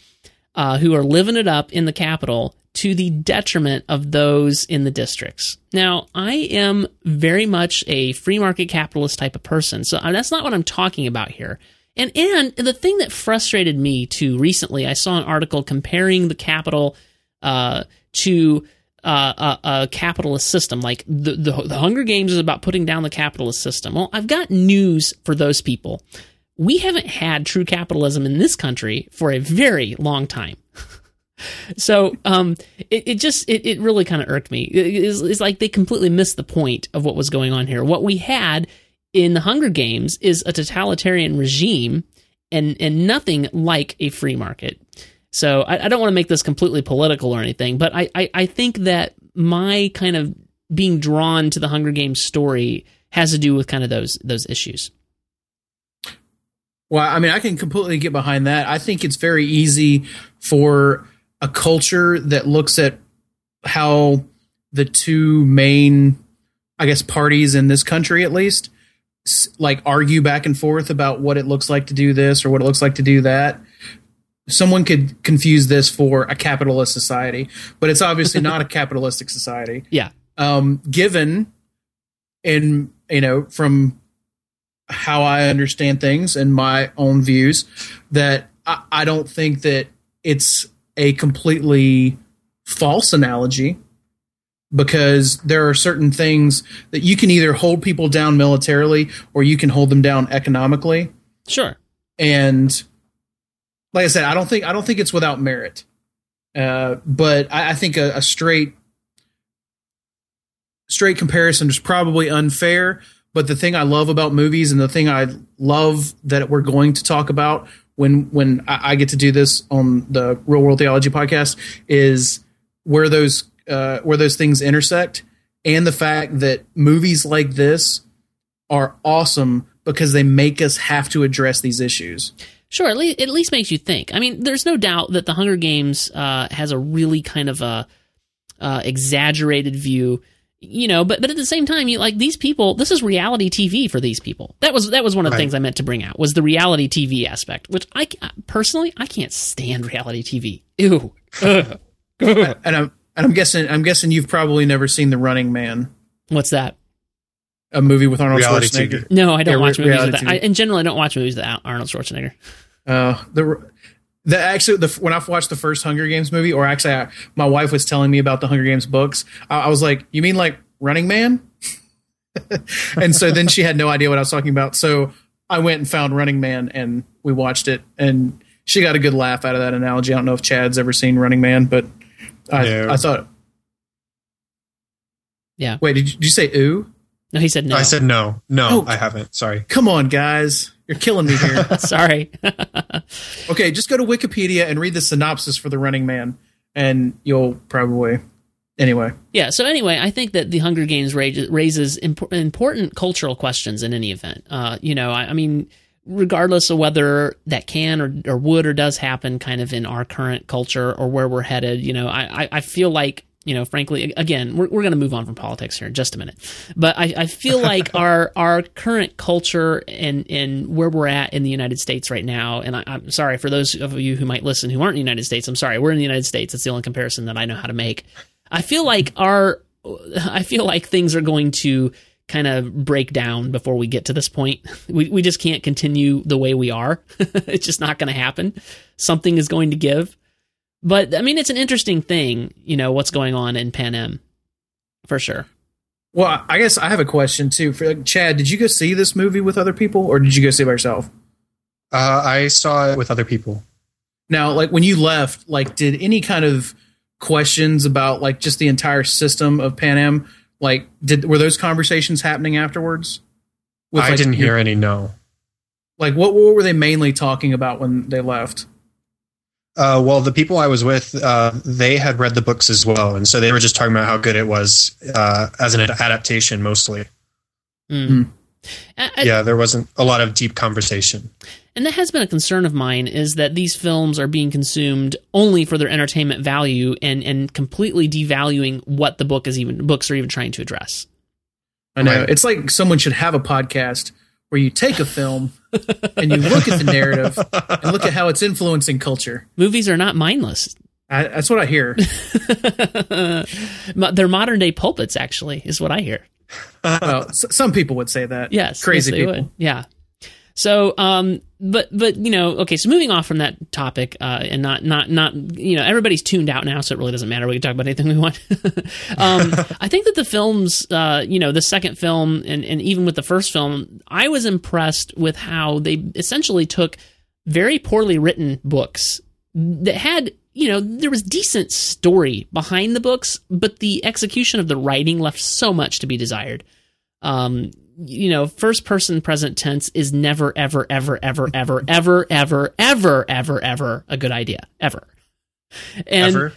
uh, who are living it up in the Capitol to the detriment of those in the districts. Now, I am very much a free market capitalist type of person, so that's not what I'm talking about here. And and the thing that frustrated me too recently, I saw an article comparing the Capitol uh, to uh, a, a, capitalist system. Like the, the the Hunger Games is about putting down the capitalist system. Well, I've got news for those people. We haven't had true capitalism in this country for a very long time. so um, it, it just it, it really kind of irked me. It, it's, it's like they completely missed the point of what was going on here. What we had in the Hunger Games is a totalitarian regime and and nothing like a free market. So I, I don't want to make this completely political or anything, but I, I, I think that my kind of being drawn to the Hunger Games story has to do with kind of those those issues. Well, I mean, I can completely get behind that. I think it's very easy for a culture that looks at how the two main, I guess, parties in this country, at least, like argue back and forth about what it looks like to do this or what it looks like to do that. Someone could confuse this for a capitalist society, but it's obviously not a capitalistic society. Yeah. Um, given, in you know, from how I understand things and my own views, that I, I don't think that it's a completely false analogy because there are certain things that you can either hold people down militarily or you can hold them down economically. Sure. And like I said, I don't think I don't think it's without merit. Uh, but I, I think a, a straight straight comparison is probably unfair. But the thing I love about movies and the thing I love that we're going to talk about when when I, get to do this on the Real World Theology podcast is where those uh, where those things intersect, and the fact that movies like this are awesome because they make us have to address these issues. Sure, at least, at least makes you think. I mean, there's no doubt that the Hunger Games uh, has a really kind of a uh, exaggerated view, you know. But but at the same time, you like these people. This is reality TV for these people. That was that was one of the right. things I meant to bring out was the reality TV aspect, which I personally I can't stand reality TV. Ew. and I'm and I'm guessing I'm guessing you've probably never seen The Running Man. What's that? A movie with Arnold reality Schwarzenegger. TV. No, I don't yeah, watch movies with that. I, in general, I don't watch movies with Arnold Schwarzenegger. Uh, the the actually the when I watched the first Hunger Games movie, or actually, I, my wife was telling me about the Hunger Games books. I, I was like, "You mean like Running Man?" and so then she had no idea what I was talking about. So I went and found Running Man, and we watched it, and she got a good laugh out of that analogy. I don't know if Chad's ever seen Running Man, but I, no. I thought. Yeah. Wait, did you, did you say ooh? No, he said no. I said no. No, oh, I haven't. Sorry. Come on, guys. You're killing me here. Sorry. okay, just go to Wikipedia and read the synopsis for The Running Man, and you'll probably. Anyway. Yeah, so anyway, I think that the Hunger Games raises important cultural questions in any event. Uh, you know, I, I mean, regardless of whether that can or, or would or does happen kind of in our current culture or where we're headed, you know, I, I feel like, you know, frankly, again, we're, we're going to move on from politics here in just a minute. But I, I feel like our our current culture and, and where we're at in the United States right now, and I, I'm sorry for those of you who might listen who aren't in the United States, I'm sorry, we're in the United States. It's the only comparison that I know how to make. I feel like our, I feel like things are going to kind of break down before we get to this point. We, we just can't continue the way we are. it's just not going to happen. Something is going to give. But I mean, it's an interesting thing, you know, what's going on in Pan Panem for sure. Well, I guess I have a question too. For like, Chad, did you go see this movie with other people or did you go see it by yourself? Uh, I saw it with other people. Now, like when you left, like did any kind of questions about like just the entire system of Pan Panem like, did were those conversations happening afterwards? With, I like, didn't hear any. No. Like, what what were they mainly talking about when they left? Uh, well, the people I was with, uh, they had read the books as well, and so they were just talking about how good it was uh, as an adaptation, mostly. Mm. I- yeah, there wasn't a lot of deep conversation. and that has been a concern of mine is that these films are being consumed only for their entertainment value and and completely devaluing what the book is even books are even trying to address. I know. Right. It's like someone should have a podcast where you take a film and you look at the narrative and look at how it's influencing culture. Movies are not mindless. I, that's what I hear. They're modern day pulpits, actually, is what I hear. well, s- some people would say that. Yes, crazy yes, people. would. Yeah. So, um, but but you know, okay. So moving off from that topic, uh, and not not not you know, everybody's tuned out now, so it really doesn't matter. We can talk about anything we want. um, I think that the films, uh, you know, the second film, and and even with the first film, I was impressed with how they essentially took very poorly written books that had you know there was decent story behind the books but the execution of the writing left so much to be desired um you know first person present tense is never ever ever ever ever ever ever ever ever ever a good idea. Ever. And Ever?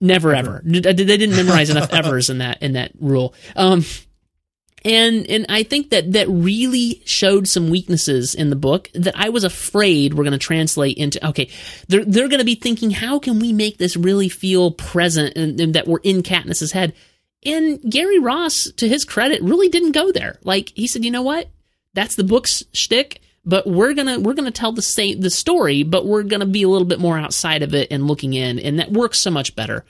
never ever, D- they didn't memorize enough evers in that in that rule. Um and and I think that that really showed some weaknesses in the book that I was afraid were going to translate into okay they're they're going to be thinking how can we make this really feel present and, and that we're in Katniss's head and Gary Ross to his credit really didn't go there like he said you know what that's the book's shtick but we're gonna we're gonna tell the same the story but we're gonna be a little bit more outside of it and looking in and that works so much better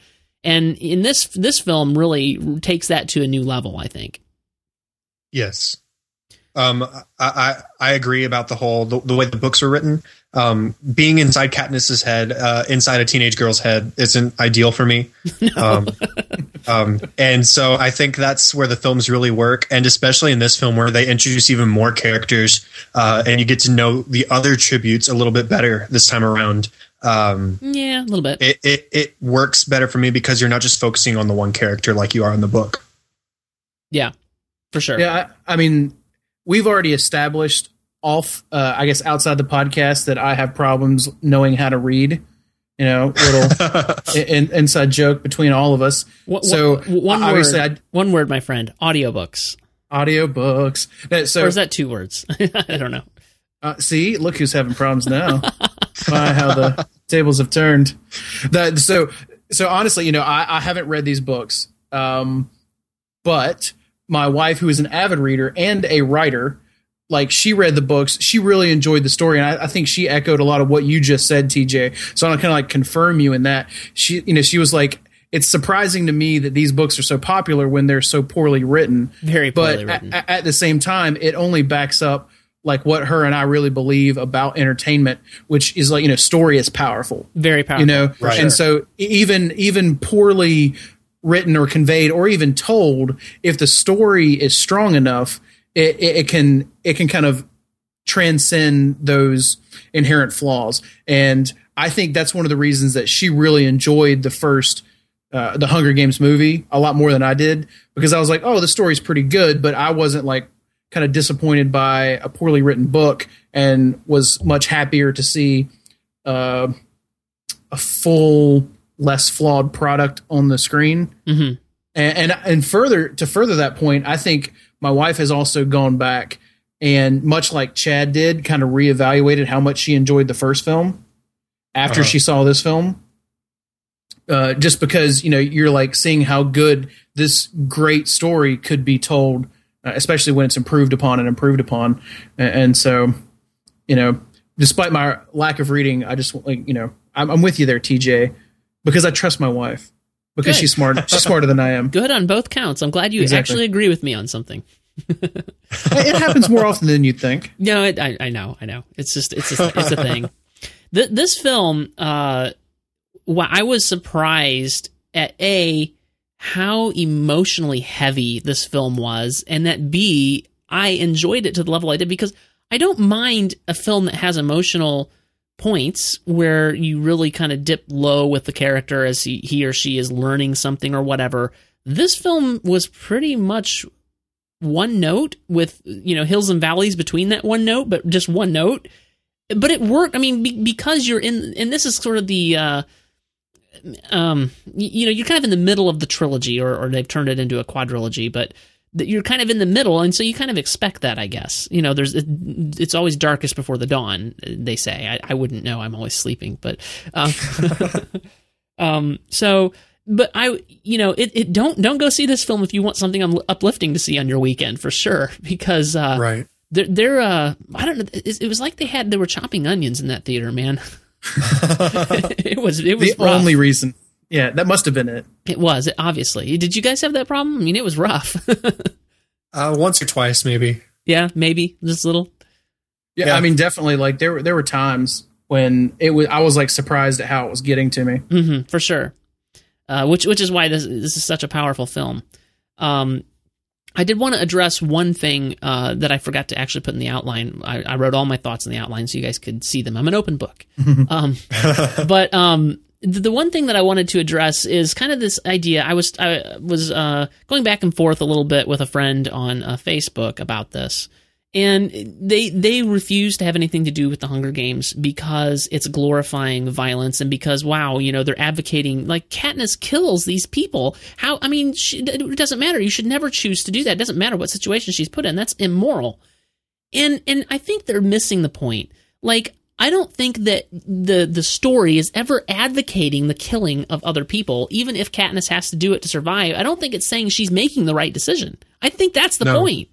and in this this film really takes that to a new level I think. Yes. Um, I, I I agree about the whole the, the way the books are written. Um, being inside Katniss's head, uh, inside a teenage girl's head, isn't ideal for me. Um, um, and so I think that's where the films really work, and especially in this film where they introduce even more characters, uh, and you get to know the other tributes a little bit better this time around. Um, Yeah, a little bit. it, it it works better for me because you're not just focusing on the one character like you are in the book. yeah, for sure. Yeah, I, I mean, we've already established off, uh, I guess, outside the podcast that I have problems knowing how to read. You know, little in, inside joke between all of us. Wha- so wha- one obviously, word, I, one word, my friend. Audiobooks. audiobooks. So or is that two words? I don't know. Uh, see, look who's having problems now. My, how the tables have turned. That so so honestly, you know, I, I haven't read these books, um, but my wife, who is an avid reader and a writer, like she read the books, she really enjoyed the story, and I, I think she echoed a lot of what you just said, TJ. So I'm kind of like confirm you in that. She, you know, she was like. It's surprising to me that these books are so popular when they're so poorly written Very but poorly written. a- at the same time it only backs up like what her and I really believe about entertainment which is like you know story is powerful Very powerful. you know Right. and so e- even even poorly written or conveyed or even told if the story is strong enough it, it, it can it can kind of transcend those inherent flaws and I think that's one of the reasons that she really enjoyed the first uh, the Hunger Games movie a lot more than I did because I was like, oh, the story's pretty good, but I wasn't like kind of disappointed by a poorly written book and was much happier to see uh, a full, less flawed product on the screen. Mhm. And, and and further to further that point, I think my wife has also gone back and much like Chad did, kind of reevaluated how much she enjoyed the first film after Uh-huh. she saw this film. Uh, just because you know you're like seeing how good this great story could be told, uh, especially when it's improved upon and improved upon, and, and so you know, despite my lack of reading, I just like you know I'm, I'm with you there, TJ, because I trust my wife because Good. she's smart. She's smarter than I am. Good on both counts. I'm glad you Exactly. actually agree with me on something. it happens more often than you'd think. No, it, I, I know, I know. It's just it's a, it's a thing. Th- this film, uh, I was surprised at a how emotionally heavy this film was, and that b I enjoyed it to the level I did because I don't mind a film that has emotional points where you really kind of dip low with the character as he, he or she is learning something or whatever. This film was pretty much one note with you know hills and valleys between that one note, but just one note. But it worked. I mean, be, because you're in, and this is sort of the, uh, um, you know, you're kind of in the middle of the trilogy, or, or they've turned it into a quadrilogy. But you're kind of in the middle, and so you kind of expect that, I guess. You know, there's it, it's always darkest before the dawn. They say. I, I wouldn't know. I'm always sleeping, but um, um, so. But I, you know, it, it don't don't go see this film if you want something uplifting to see on your weekend for sure because uh, right they're, they're uh I don't know it, it was like they had they were chopping onions in that theater man it was it was the rough. only reason yeah that must have been it it was obviously did you guys have that problem I mean it was rough uh, once or twice maybe yeah maybe just a little yeah, Yeah. I mean definitely like there were there were times when it was I was like surprised at how it was getting to me hmm for sure. Uh, which which is why this this is such a powerful film. Um, I did want to address one thing uh, that I forgot to actually put in the outline. I, I wrote all my thoughts in the outline so you guys could see them. I'm an open book. um, but um, the, one thing that I wanted to address is kind of this idea. I was I was uh, going back and forth a little bit with a friend on uh, Facebook about this, and they they refuse to have anything to do with the Hunger Games because it's glorifying violence and because wow, you know they're advocating like Katniss kills these people. How I mean, she, it doesn't matter. You should never choose to do that. It doesn't matter what situation she's put in. That's immoral. And and I think they're missing the point. Like I don't think that the the story is ever advocating the killing of other people, even if Katniss has to do it to survive. I don't think it's saying she's making the right decision. I think that's the No. point.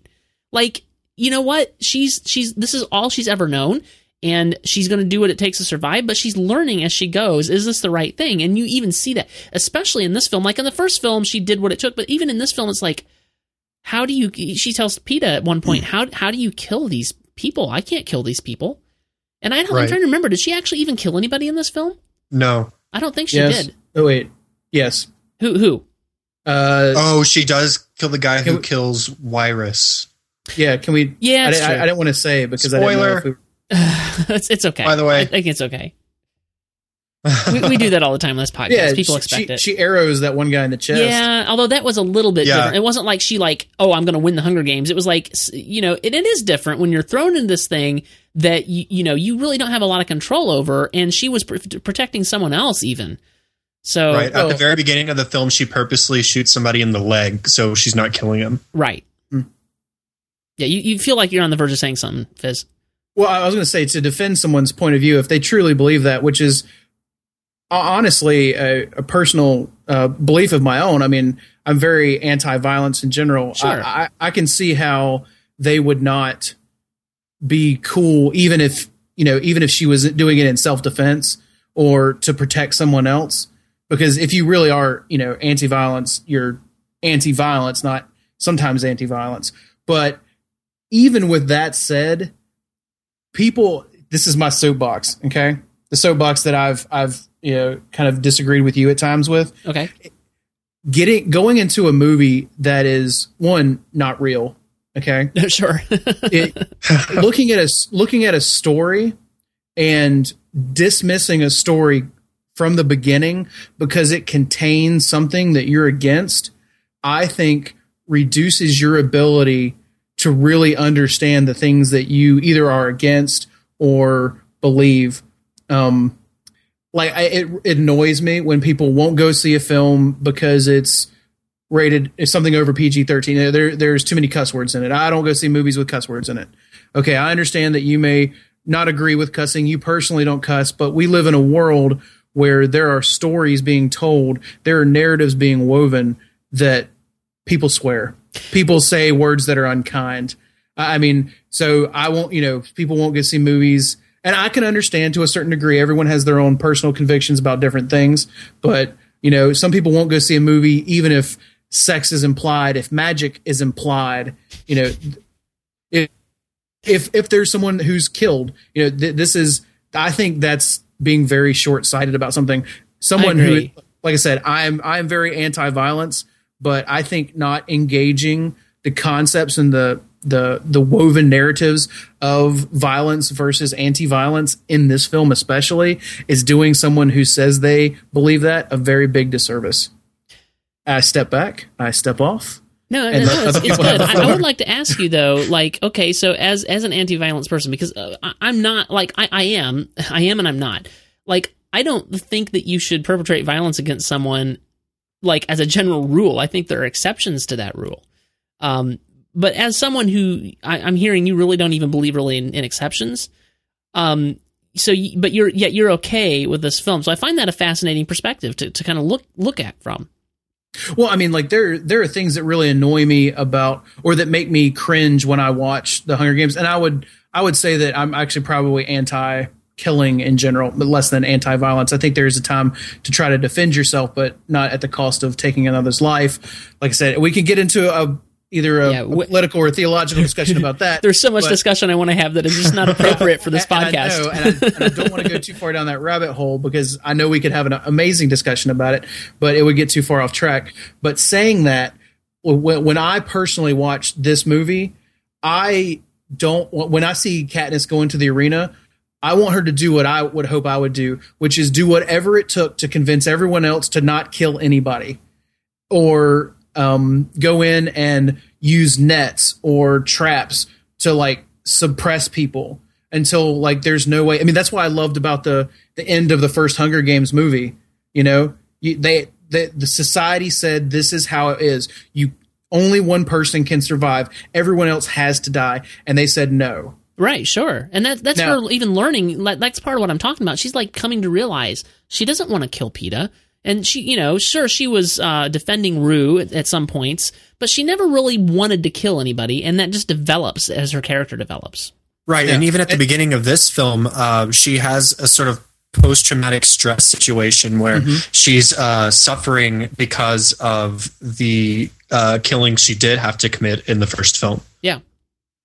Like, you know what? She's she's this is all she's ever known and she's going to do what it takes to survive, but she's learning as she goes. Is this the right thing? And you even see that, especially in this film. Like in the first film, she did what it took, but even in this film, it's like, how do you? She tells Peeta at one point, hmm. how how do you kill these people? I can't kill these people. And I don't, I'm Right. trying to remember, did she actually even kill anybody in this film? No. I don't think she yes did. oh wait yes Who who? uh Oh, she does kill the guy who we- kills Wiress. yeah can we Yeah, I, I, true. I didn't want to say it because I didn't know Spoiler. if we it's, it's okay. By the way- I think it's okay. We, we do that all the time on this podcast. yeah People she, expect she, it. she arrows that one guy in the chest Yeah, although that was a little bit Yeah. different. It wasn't like she like, oh, I'm going to win the Hunger Games. It was like, you know, it, it is different when you're thrown in this thing that you, you know you really don't have a lot of control over, and she was pr- protecting someone else even. So right. At oh. the very beginning of the film, she purposely shoots somebody in the leg, so she's not killing him. right, Hmm. yeah, you, you feel like you're on the verge of saying something, Fizz. Well, I was going to say to defend someone's point of view, if they truly believe that, which is honestly a, a personal uh, belief of my own. I mean, I'm very anti-violence in general. Sure. I, I, I can see how they would not be cool, even if you know, even if she was doing it in self-defense or to protect someone else. Because if you really are, you know, anti-violence, you're anti-violence, not sometimes anti-violence. But even with that said, people this is my soapbox okay the soapbox that i've i've you know kind of disagreed with you at times with Okay, getting going into a movie that is one not real okay sure. it, looking at a looking at a story and dismissing a story from the beginning because it contains something that you're against i think reduces your ability to really understand the things that you either are against or believe um like I, it, it annoys me when people won't go see a film because it's rated it's something over PG-13 there there's too many cuss words in it. I don't go see movies with cuss words in it. Okay I understand that you may not agree with cussing. You personally don't cuss but we live in a world where there are stories being told there are narratives being woven that people swear. People say words that are unkind. I mean, so I won't, you know, people won't go see movies. And I can understand to a certain degree, everyone has their own personal convictions about different things. But, you know, some people won't go see a movie even if sex is implied, if magic is implied, you know, if, if, if there's someone who's killed, you know, th- this is, I think that's being very short sighted about something. Someone who, like I said, I'm, I'm very anti violence, but I think not engaging the concepts and the, the the woven narratives of violence versus anti-violence in this film especially is doing someone who says they believe that a very big disservice. I step back, I step off. No, no, no, it's, it's good. I, I would like to ask you though, like, okay, so as as an anti-violence person, because uh, I, I'm not like I, I am, I am, and I'm not. Like, I don't think that you should perpetrate violence against someone, like as a general rule. I think there are exceptions to that rule. Um, but as someone who I, I'm hearing you really don't even believe really in, in exceptions, um, so but you're yet you're okay with this film. So I find that a fascinating perspective to, to kind of look look at from. Well, I mean, like there there are things that really annoy me about or that make me cringe when I watch the Hunger Games, and I would I would say that I'm actually probably anti killing in general, but less than anti violence. I think there is a time to try to defend yourself, but not at the cost of taking another's life. Like I said, we can get into a either a, Yeah, a political or theological discussion about that. There's so much but- discussion I want to have that is just not appropriate for this and- podcast. And I, know, and, I, and I don't want to go too far down that rabbit hole because I know we could have an amazing discussion about it, but it would get too far off track. But saying that, when, when I personally watch this movie, I don't. When I see Katniss go into the arena, I want her to do what I would hope I would do, which is do whatever it took to convince everyone else to not kill anybody or um, go in and use nets or traps to like suppress people until like there's no way. I mean, that's why I loved about the the end of the first Hunger Games movie. You know, you, they, they the society said this is how it is. You only one person can survive. Everyone else has to die, and they said no. Right, sure. And that that's Now- her even learning like, that's part of what I'm talking about. She's like coming to realize she doesn't want to kill Peeta. And she, you know, sure she was uh, defending Rue at, at some points, but she never really wanted to kill anybody, and that just develops as her character develops. Right, Yeah. and even at the beginning of this film, uh, she has a sort of post-traumatic stress situation where Mm-hmm. she's uh, suffering because of the uh, killing she did have to commit in the first film. Yeah.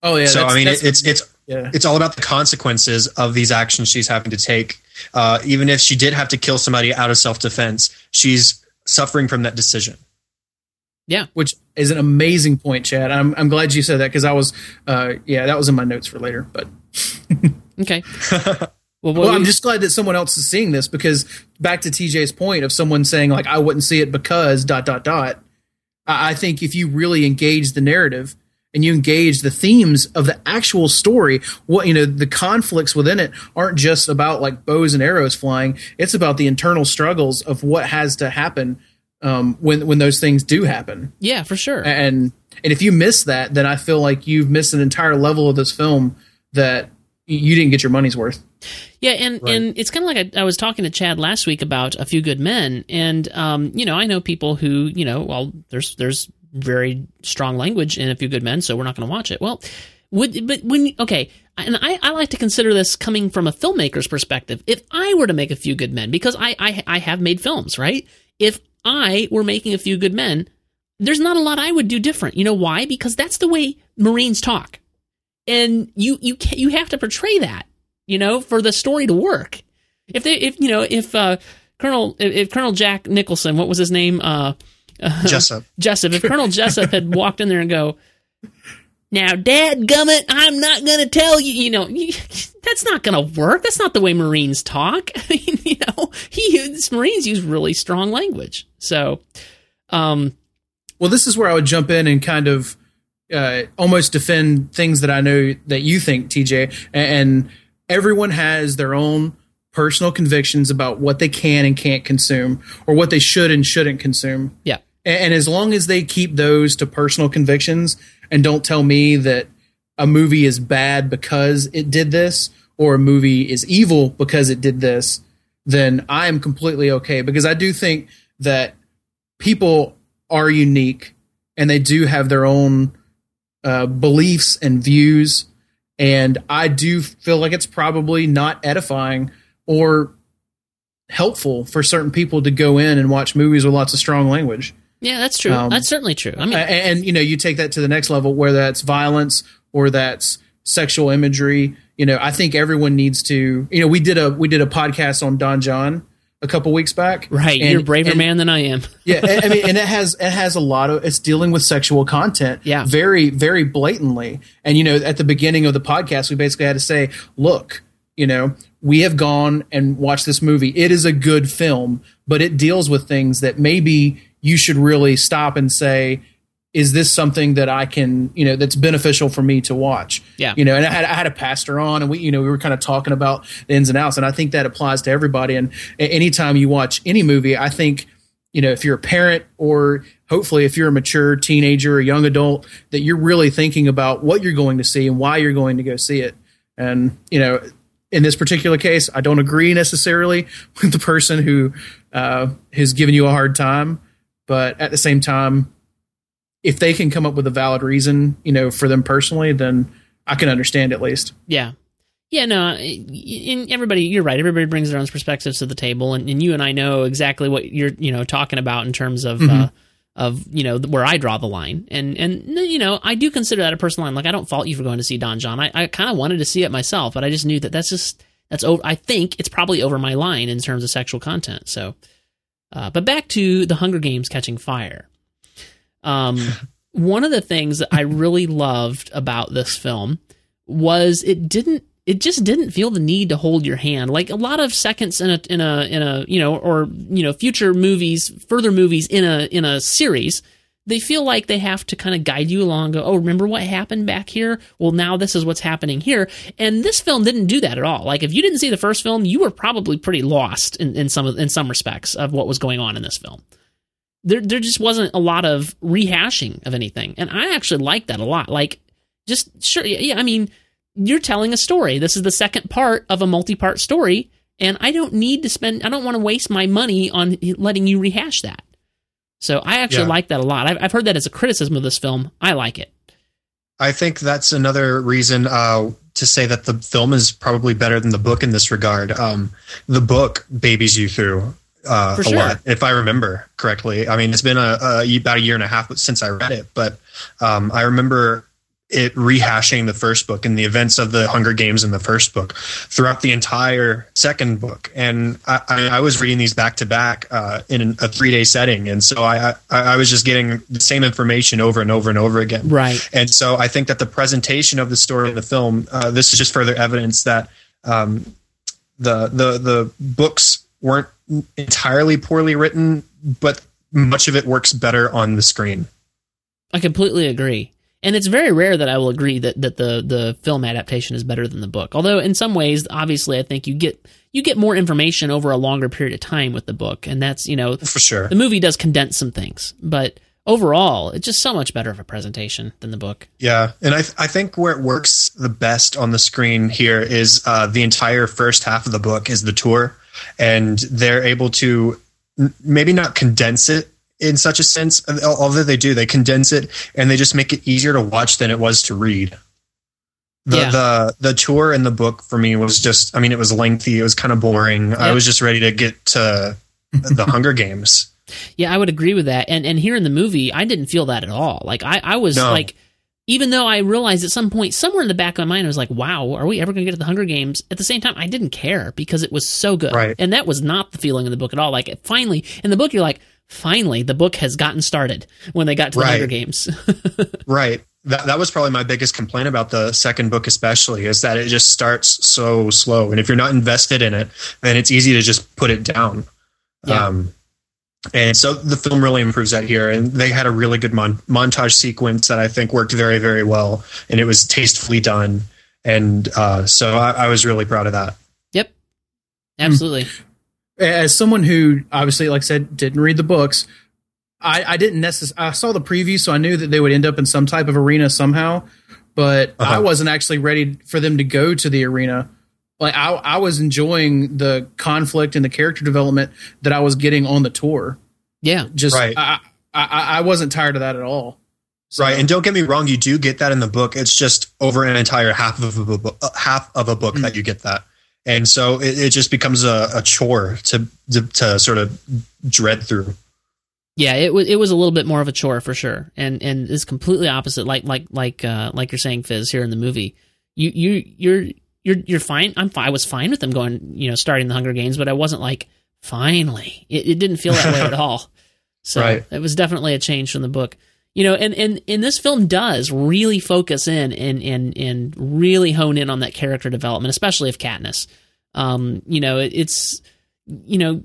Oh yeah. so that's- I mean, that's- it's it's yeah. it's all about the consequences of these actions she's having to take. Uh, even if she did have to kill somebody out of self-defense, she's suffering from that decision. Yeah, which is an amazing point, Chad. I'm I'm glad you said that because I was, uh, yeah, that was in my notes for later. But Okay. Well, what well, I'm just glad that someone else is seeing this because back to TJ's point of someone saying like I wouldn't see it because dot dot dot. I, I think if you really engage the narrative and you engage the themes of the actual story, what you know, the conflicts within it aren't just about like bows and arrows flying. It's about the internal struggles of what has to happen um, when when those things do happen. yeah, for sure. and and if you miss that then i feel like you've missed an entire level of this film that you didn't get your money's worth Yeah, and and it's kind of like I, I was talking to Chad last week about a few good men, and um, you know, I know people who you know, well, there's there's very strong language in a few good men, so we're not going to watch it. Well, would but when okay, and I, I like to consider this coming from a filmmaker's perspective. If I were to make a few good men, because I I, I have made films, right? If I were making a few good men, there's not a lot I would do different. You know why? Because that's the way Marines talk, and you you ca you have to portray that you know, for the story to work. If they, if you know, if uh, Colonel, if, if Colonel Jack Nicholson, what was his name, uh, Jessep. Jessep, if Colonel Jessep had walked in there and go, now, Dad Gummit, I'm not gonna tell you, you know, that's not gonna work. That's not the way Marines talk. I mean, you know, he Marines use really strong language. So, um, well this is where i would jump in and kind of uh, almost defend things that i know that you think tj and everyone has their own personal convictions about what they can and can't consume or what they should and shouldn't consume yeah, And, as long as they keep those to personal convictions and don't tell me that a movie is bad because it did this or a movie is evil because it did this, then I am completely okay because I do think that people are unique and they do have their own uh, beliefs and views. And I do feel like it's probably not edifying or helpful for certain people to go in and watch movies with lots of strong language. Yeah, that's true. Um, that's certainly true. I mean, A- and, you know you take that to the next level where that's violence or that's sexual imagery you know i think everyone needs to you know we did a we did a podcast on Don Jon a couple weeks back right, and- you're a braver and- man than I am. yeah I- i mean and it has it has a lot of it's dealing with sexual content Yeah. very very blatantly and you know at the beginning of the podcast we basically had to say look you know we have gone and watched this movie it is a good film but it deals with things that maybe you should really stop and say is this something that I can, you know, that's beneficial for me to watch? Yeah. You know, and I had, I had a pastor on and we, you know, we were kind of talking about the ins and outs. And I think that applies to everybody. And anytime you watch any movie, I think you know, if you're a parent or hopefully if you're a mature teenager or young adult, that you're really thinking about what you're going to see and why you're going to go see it. And, you know, in this particular case, I don't agree necessarily with the person who uh, has given you a hard time, but at the same time, if they can come up with a valid reason, you know, for them personally, then I can understand at least. Yeah. Yeah, no, in everybody, you're right. Everybody brings their own perspectives to the table, and, and you and I know exactly what you're, you know, talking about in terms of, mm-hmm. uh, of you know, where I draw the line, and and you know, I do consider that a personal line. Like, I don't fault you for going to see Don Jon. I, I kind of wanted to see it myself, but I just knew that that's just that's over. I think it's probably over my line in terms of sexual content. So, uh, but back to the Hunger Games catching fire. Um, one of the things that I really loved about this film was it didn't it just didn't feel the need to hold your hand like a lot of seconds in a in a in a you know or you know future movies further movies in a in a series they feel like they have to kind of guide you along go oh remember what happened back here well now this is what's happening here and this film didn't do that at all like if you didn't see the first film you were probably pretty lost in, in some in some respects of what was going on in this film there there just wasn't a lot of rehashing of anything and i actually like that a lot like just sure yeah i mean you're telling a story. This is the second part of a multi part story. And I don't need to spend, I don't want to waste my money on letting you rehash that. So I actually yeah. like that a lot. I've, I've heard that as a criticism of this film. I like it. I think that's another reason uh, to say that the film is probably better than the book in this regard. Um, the book babies you through uh, a lot, if I remember correctly. I mean, it's been a, a, about a year and a half since I read it, but um, I remember it rehashing the first book and the events of the Hunger Games in the first book throughout the entire second book. And I, I was reading these back to back uh, in a three day setting, and so I, I, I was just getting the same information over and over and over again. Right. And so I think that the presentation of the story in the film, uh, this is just further evidence that um, the the the books weren't entirely poorly written, but much of it works better on the screen. I completely agree and it's very rare that I will agree that, that the the film adaptation is better than the book. Although in some ways, obviously, I think you get you get more information over a longer period of time with the book, and that's you know for sure. the movie does condense some things, but overall, it's just so much better of a presentation than the book. Yeah, and I th- I think where it works the best on the screen here is uh, the entire first half of the book is the tour, and they're able to maybe not condense it in such a sense. Although they do, they condense it and they just make it easier to watch than it was to read. The yeah. the the tour in the book for me was just. I mean, it was lengthy. It was kind of boring. I was just ready to get to the Hunger Games. Yeah, I would agree with that. And and here in the movie, I didn't feel that at all. Like I I was no. like even though I realized at some point, somewhere in the back of my mind, I was like, wow, are we ever going to get to the Hunger Games? At the same time, I didn't care because it was so good. Right. And that was not the feeling in the book at all. Like, finally, in the book, you're like, finally the book has gotten started when they got to the right. Hunger Games. right. That that was probably my biggest complaint about the second book, especially, is that it just starts so slow, and if you're not invested in it, then it's easy to just put it down. Yeah. Um, and so the film really improves that here, and they had a really good mon- montage sequence that I think worked very, very well, and it was tastefully done, and uh, so I, I was really proud of that. Yep, absolutely as someone who obviously, like I said, didn't read the books, I, I didn't necessarily. I saw the preview, so I knew that they would end up in some type of arena somehow. But uh-huh. I wasn't actually ready for them to go to the arena. Like I, I was enjoying the conflict and the character development that I was getting on the tour. Yeah, just right. I, I, I wasn't tired of that at all. So, right, and don't get me wrong, you do get that in the book. It's just over an entire half of a book, uh, half of a book mm-hmm. that you get that and so it, it just becomes a, a chore to, to, to sort of dread through. Yeah, it was it was a little bit more of a chore for sure, and and it's completely opposite. Like like like uh, like you're saying, Fizz here in the movie, you you you're you're you're fine. I'm fine. I was fine with them going, you know, starting the Hunger Games, but I wasn't like finally. It, it didn't feel that way at all. So right. it was definitely a change from the book. You know, and, and, and this film does really focus in and, and, and really hone in on that character development, especially of Katniss. Um, you know, it, it's, you know,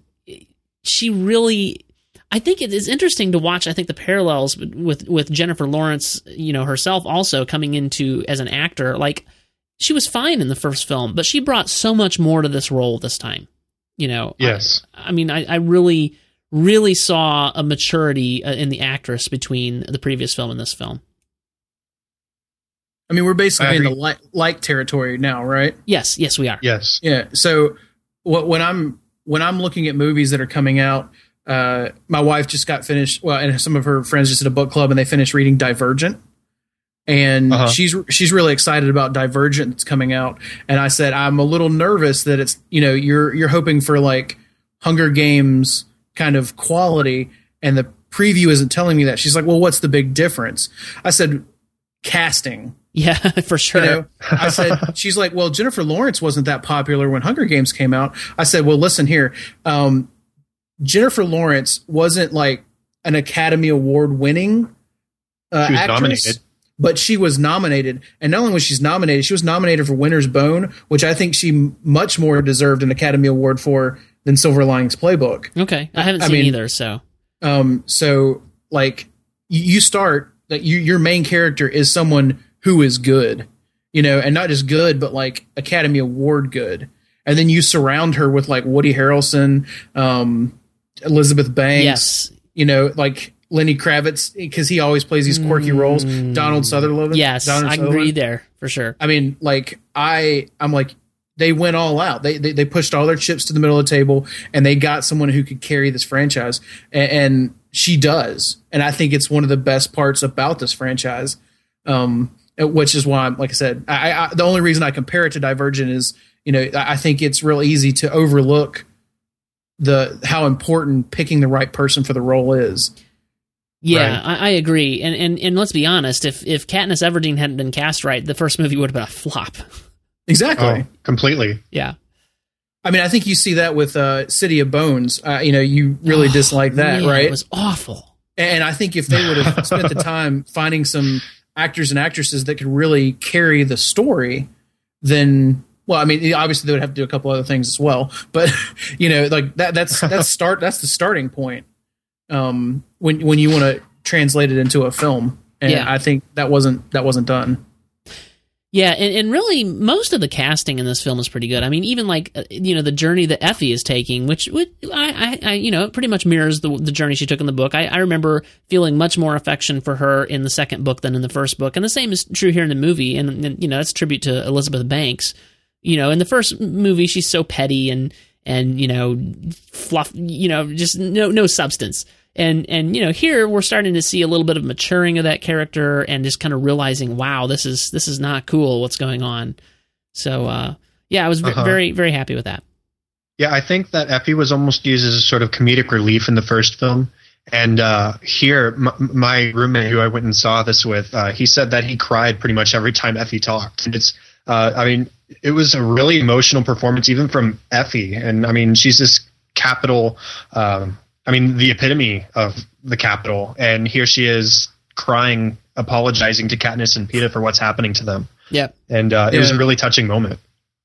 she really, I think it is interesting to watch. I think the parallels with, with Jennifer Lawrence, you know, herself also coming into as an actor, like she was fine in the first film, but she brought so much more to this role this time. You know, yes. I, I mean, I, I really, really saw a maturity uh, in the actress between the previous film and this film. I mean, we're basically in the like, like territory now, right? Yes, yes, we are. Yes. Yeah. So what when I'm when I'm looking at movies that are coming out, uh, my wife just got finished. Well, and some of her friends just did a book club, and they finished reading Divergent, and uh-huh. she's she's really excited about Divergent that's coming out. And I said I'm a little nervous that it's you know you're you're hoping for like Hunger Games kind of quality, and the preview isn't telling me that. She's like, well, what's the big difference? I said casting yeah, for sure. You know, I said, she's like, well, Jennifer Lawrence wasn't that popular when Hunger Games came out. I said, well, listen here. Um, Jennifer Lawrence wasn't like an Academy Award winning uh, actress, nominated. but she was nominated. And not only was she nominated, she was nominated for Winter's Bone, which I think she much more deserved an Academy Award for than Silver Linings Playbook. Okay, I haven't I seen mean, either. So, um, so like you start that you your main character is someone who is good, you know, and not just good, but like Academy Award good. And then you surround her with like Woody Harrelson, um, Elizabeth Banks, yes. you know, like Lenny Kravitz because he always plays these quirky mm, roles. Donald Sutherland, yes, Donald I agree there for sure. I mean, like I, I'm like they went all out. They, they, they pushed all their chips to the middle of the table, and they got someone who could carry this franchise, and, and she does. And I think it's one of the best parts about this franchise. Um, which is why, like I said, I, I, the only reason I compare it to Divergent is, you know, I think it's real easy to overlook the how important picking the right person for the role is. Yeah, right? I, I, agree, and and and let's be honest, if if Katniss Everdeen hadn't been cast right, the first movie would have been a flop. Exactly, oh, completely. Yeah. I mean, I think you see that with uh, City of Bones. Uh, you know, you really oh, dislike that, man, right? It was awful. And I think if they would have spent the time finding some actors and actresses that could really carry the story, then well, I mean, obviously they would have to do a couple other things as well, but you know, like that that's that's start that's the starting point. Um, when when you want to translate it into a film, and yeah. I think that wasn't that wasn't done. Yeah, and, and really, most of the casting in this film is pretty good. I mean, even like uh, you know the journey that Effie is taking, which, which I, I, I, you know, pretty much mirrors the the journey she took in the book. I, I remember feeling much more affection for her in the second book than in the first book, and the same is true here in the movie. And, and you know, that's tribute to Elizabeth Banks. You know, in the first movie, she's so petty and and you know, fluff. You know, just no no substance and and you know here we're starting to see a little bit of maturing of that character and just kind of realizing wow this is this is not cool what's going on. So uh, yeah i was uh-huh. very very happy with that. Yeah i think that effie was almost used as a sort of comedic relief in the first film. And uh, here my, my, roommate who i went and saw this with uh, he said that he cried pretty much every time effie talked. And it's uh, i mean it was a really emotional performance even from effie. And i mean she's this Capitol um, I mean, the epitome of the Capitol, and here she is crying, apologizing to Katniss and Peeta for what's happening to them. Yeah, and uh, it was a really touching moment.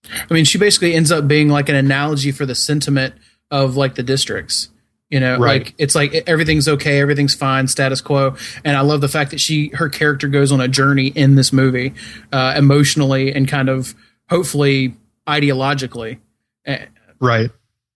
I mean, she basically ends up being like an analogy for the sentiment of like the districts. You know, right. like it's like everything's okay, everything's fine, status quo. And I love the fact that she, her character goes on a journey in this movie, uh, emotionally and kind of hopefully ideologically. Right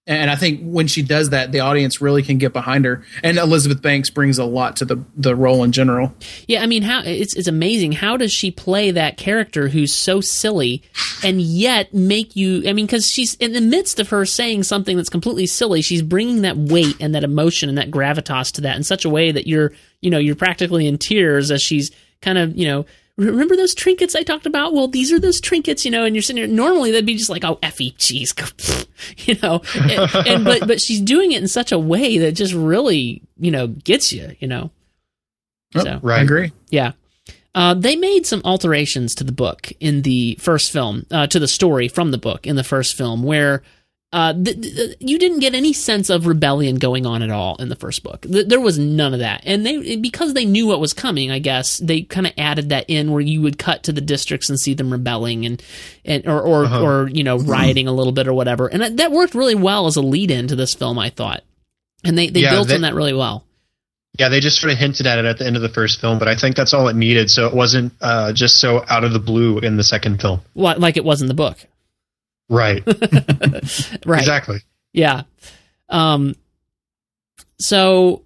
and I think when she does that, the audience really can get behind her. And Elizabeth Banks brings a lot to the the role in general. Yeah, I mean, how it's it's amazing. How does she play that character who's so silly, and yet make you? I mean, because she's in the midst of her saying something that's completely silly, she's bringing that weight and that emotion and that gravitas to that in such a way that you're, you know, you're practically in tears as she's kind of, you know remember those trinkets I talked about? Well, these are those trinkets, you know, and you're sitting here, normally they'd be just like, oh, Effie, jeez, you know, and, and, but, but she's doing it in such a way that just really, you know, gets you, you know. Oh, so, right. I agree. Yeah. Uh, they made some alterations to the book in the first film, uh, to the story from the book in the first film, where uh, th- th- you didn't get any sense of rebellion going on at all in the first book. Th- there was none of that, and they because they knew what was coming. I guess they kind of added that in where you would cut to the districts and see them rebelling and and or or, uh-huh. or you know rioting a little bit or whatever, and that worked really well as a lead in to this film. I thought, and they they yeah, built they, on that really well. Yeah, they just sort of hinted at it at the end of the first film, but I think that's all it needed, so it wasn't uh, just so out of the blue in the second film. Well, like it was in the book. Right. right. Exactly. Yeah. Um, so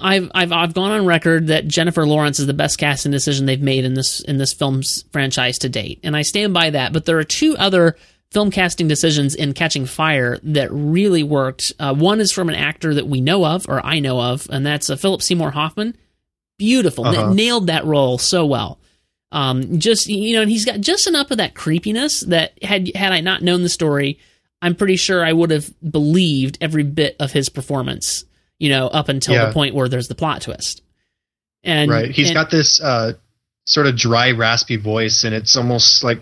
I've I've I've gone on record that Jennifer Lawrence is the best casting decision they've made in this in this film's franchise to date, and I stand by that. But there are two other film casting decisions in Catching Fire that really worked. Uh, one is from an actor that we know of, or I know of, and that's uh, Philip Seymour Hoffman. Beautiful, uh-huh. N- nailed that role so well. Um, just you know, and he's got just enough of that creepiness that had had I not known the story, I'm pretty sure I would have believed every bit of his performance. You know, up until yeah. the point where there's the plot twist. And right, he's and, got this uh, sort of dry, raspy voice, and it's almost like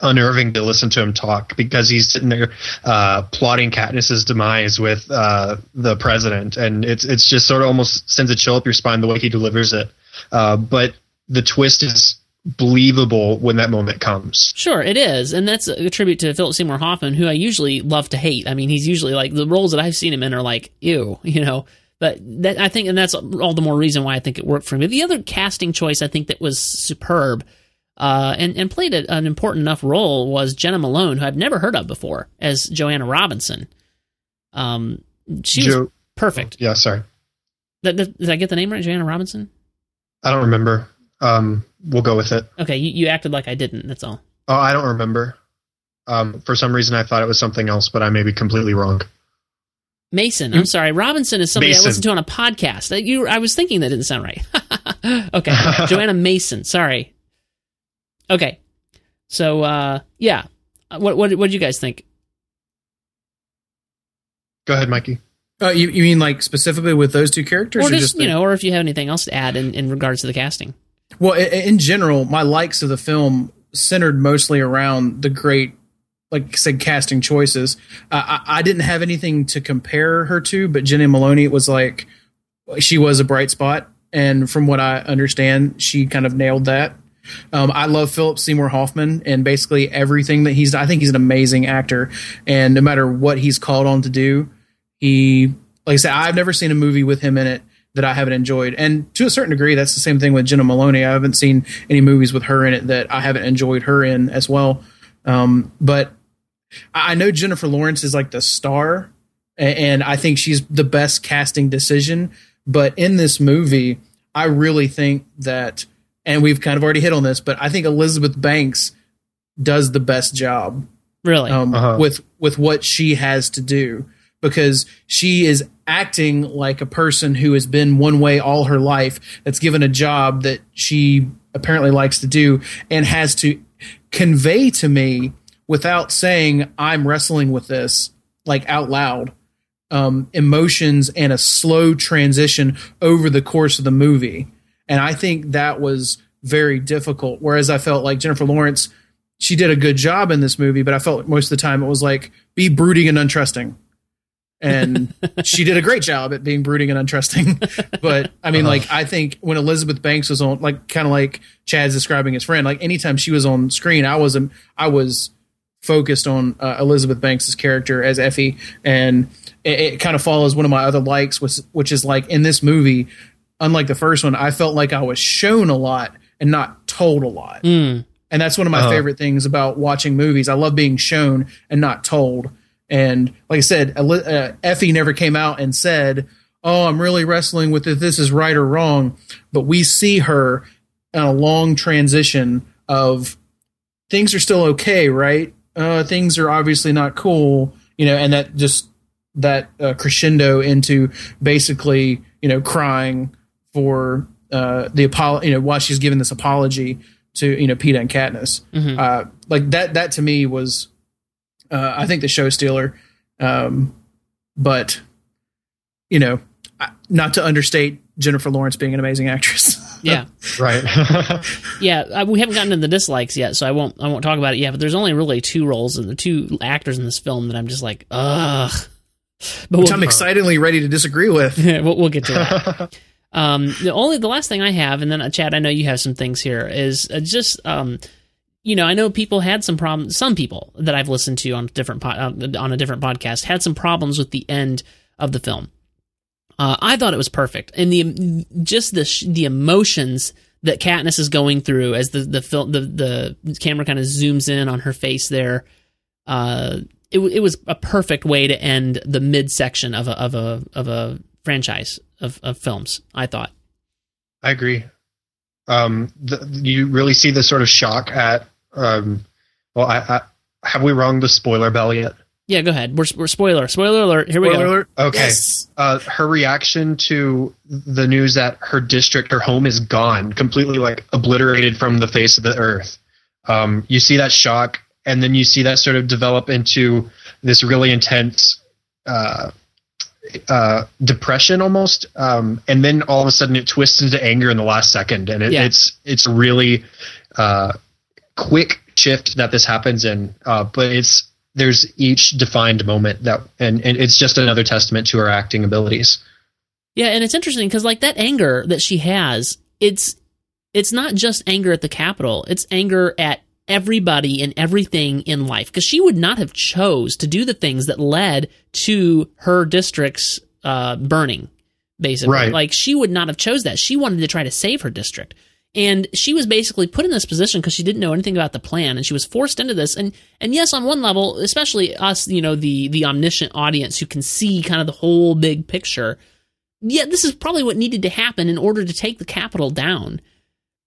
unnerving to listen to him talk because he's sitting there uh, plotting Katniss's demise with uh, the president, and it's it's just sort of almost sends a chill up your spine the way he delivers it. Uh, but the twist is believable when that moment comes. Sure, it is, and that's a tribute to Philip Seymour Hoffman, who I usually love to hate. I mean, he's usually like the roles that I've seen him in are like ew, you know. But that I think, and that's all the more reason why I think it worked for me. The other casting choice I think that was superb. Uh, and, and played a, an important enough role was Jena Malone, who I've never heard of before, as Joanna Robinson. Um, she jo- was perfect. Yeah, sorry. Did, did I get the name right, Joanna Robinson? I don't remember. Um, we'll go with it. Okay, you, you acted like I didn't. That's all. Oh, I don't remember. Um, for some reason, I thought it was something else, but I may be completely wrong. Mason. I'm hmm? sorry. Robinson is somebody Mason. I listened to on a podcast. Uh, you, I was thinking that didn't sound right. okay, Johanna Mason. Sorry. Okay, so uh, yeah, uh, what what what did you guys think? Go ahead, Mikey. Uh, you, you mean like specifically with those two characters, or, or just, you know, or if you have anything else to add in, in regards to the casting? Well, in general, my likes of the film centered mostly around the great, like I said, casting choices. I, I, didn't have anything to compare her to, but Jenny Maloney it was like, she was a bright spot. And from what I understand, she kind of nailed that. Um, I love Philip Seymour Hoffman and basically everything that he's. I think he's an amazing actor, and no matter what he's called on to do, he. Like I said, I've never seen a movie with him in it that I haven't enjoyed. And to a certain degree, that's the same thing with Jenna Maloney. I haven't seen any movies with her in it that I haven't enjoyed her in as well. Um, but I know Jennifer Lawrence is like the star, and I think she's the best casting decision. But in this movie, I really think that, and we've kind of already hit on this, but I think Elizabeth Banks does the best job. Really, um, uh-huh. with with what she has to do because she is acting like a person who has been one way all her life that's given a job that she apparently likes to do and has to convey to me without saying I'm wrestling with this like out loud um, emotions and a slow transition over the course of the movie. And I think that was very difficult whereas I felt like Jennifer Lawrence she did a good job in this movie but I felt most of the time it was like be brooding and untrusting and she did a great job at being brooding and untrusting. but I mean, uh-huh. like I think when Elizabeth Banks was on, like kind of like Chad's describing his friend, like anytime she was on screen, I was I was focused on uh, Elizabeth Banks's character as Effie, and it, it kind of follows one of my other likes, which which is like in this movie, unlike the first one, I felt like I was shown a lot and not told a lot. Mm. And that's one of my uh-huh. favorite things about watching movies. I love being shown and not told. And like I said, uh, Effie never came out and said, "Oh, I'm really wrestling with if this is right or wrong." But we see her in a long transition of things are still okay, right? Uh, things are obviously not cool, you know, and that just that uh, crescendo into basically, you know, crying for uh, the apology, you know, while she's giving this apology to you know Peeta and Katniss. Mm-hmm. Uh, like that, that to me was uh, I think the show stealer. Um, but you know, not to understate Jennifer Lawrence being an amazing actress. yeah, right. yeah, uh, we haven't gotten to the dislikes yet, so I won't. I won't talk about it yet. But there's only really two roles and the two actors in this film that I'm just like, ugh. But Which we'll, I'm excitedly ready to disagree with. we'll, we'll get to that. um, the only the last thing I have, and then uh, Chad, I know you have some things here, is uh, just um, you know, I know people had some problems. Some people that I've listened to on different po- uh, on a different podcast had some problems with the end of the film. Uh, I thought it was perfect, and the just the the emotions that Katniss is going through as the the film the the camera kind of zooms in on her face there. Uh, it it was a perfect way to end the midsection of a of a of a franchise of, of films. I thought. I agree. Um, the, you really see the sort of shock at. Um, well, I, I have we rung the spoiler bell yet? Yeah, go ahead. We're, we're spoiler spoiler alert. Here we go. alert. Okay. Yes. Uh, her reaction to the news that her district, her home is gone, completely like obliterated from the face of the earth. Um, you see that shock, and then you see that sort of develop into this really intense uh, uh, depression almost, um, and then all of a sudden it twists into anger in the last second, and it, Yeah. it's it's really uh, quick shift that this happens in, uh, but it's there's each defined moment that, and, and it's just another testament to her acting abilities. Yeah, and it's interesting because like that anger that she has, it's it's not just anger at the Capitol. It's anger at everybody and everything in life because she would not have chose to do the things that led to her district's uh, burning. Basically, Right. like she would not have chose that. She wanted to try to save her district. And she was basically put in this position because she didn't know anything about the plan, and she was forced into this. And and yes, on one level, especially us, you know, the the omniscient audience who can see kind of the whole big picture, yeah, this is probably what needed to happen in order to take the Capitol down.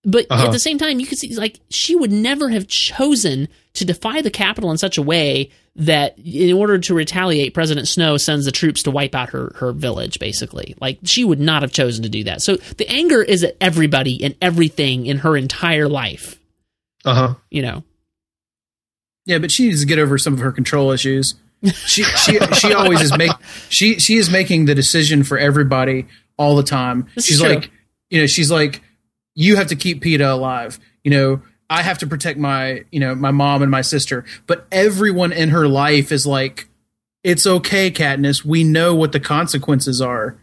But Uh-huh. at the same time, you could see like she would never have chosen to defy the Capitol in such a way that in order to retaliate, President Snow sends the troops to wipe out her her village. Basically, like she would not have chosen to do that. So the anger is at everybody and everything in her entire life. Uh huh. You know, Yeah, but she needs to get over some of her control issues. She she she always is make she she is making the decision for everybody all the time. This she's like, you know, she's like, you have to keep Peeta alive. You know, I have to protect my you know my mom and my sister. But everyone in her life is like, it's okay, Katniss. We know what the consequences are.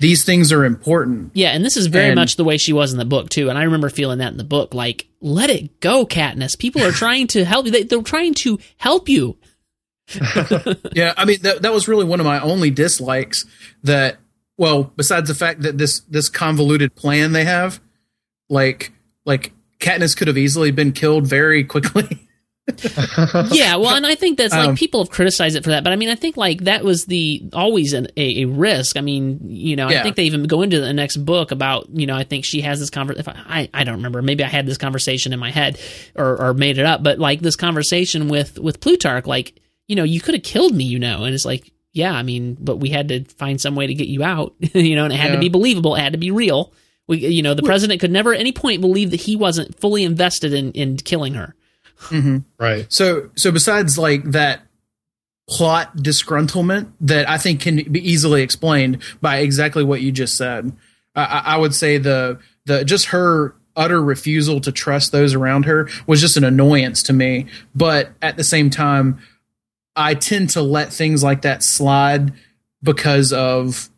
These things are important. yeah, and this is very And- much the way she was in the book too. And I remember feeling that in the book. Like, let it go, Katniss. People are trying to help you. They, they're trying to help you. Yeah, I mean that that was really one of my only dislikes. That well, besides the fact that this this convoluted plan they have, like like Katniss could have easily been killed very quickly. yeah, well, and I think that's like Um, people have criticized it for that, but I mean, I think like that was the always an, a, a risk. I mean, you know, I think they even go into the next book about you know, I think she has this conversation. I I don't remember, maybe I had this conversation in my head or or made it up, but like this conversation with with Plutarch, like you know, you could have killed me, you know, and it's like. Yeah, I mean, but we had to find some way to get you out, you know, and it had to be believable. It had to be real. We, you know, the president could never at any point believe that he wasn't fully invested in in killing her. Mm-hmm. Right. So so besides like that plot disgruntlement that I think can be easily explained by exactly what you just said, I, I I would say the the just her utter refusal to trust those around her was just an annoyance to me. But at the same time, I tend to let things like that slide because of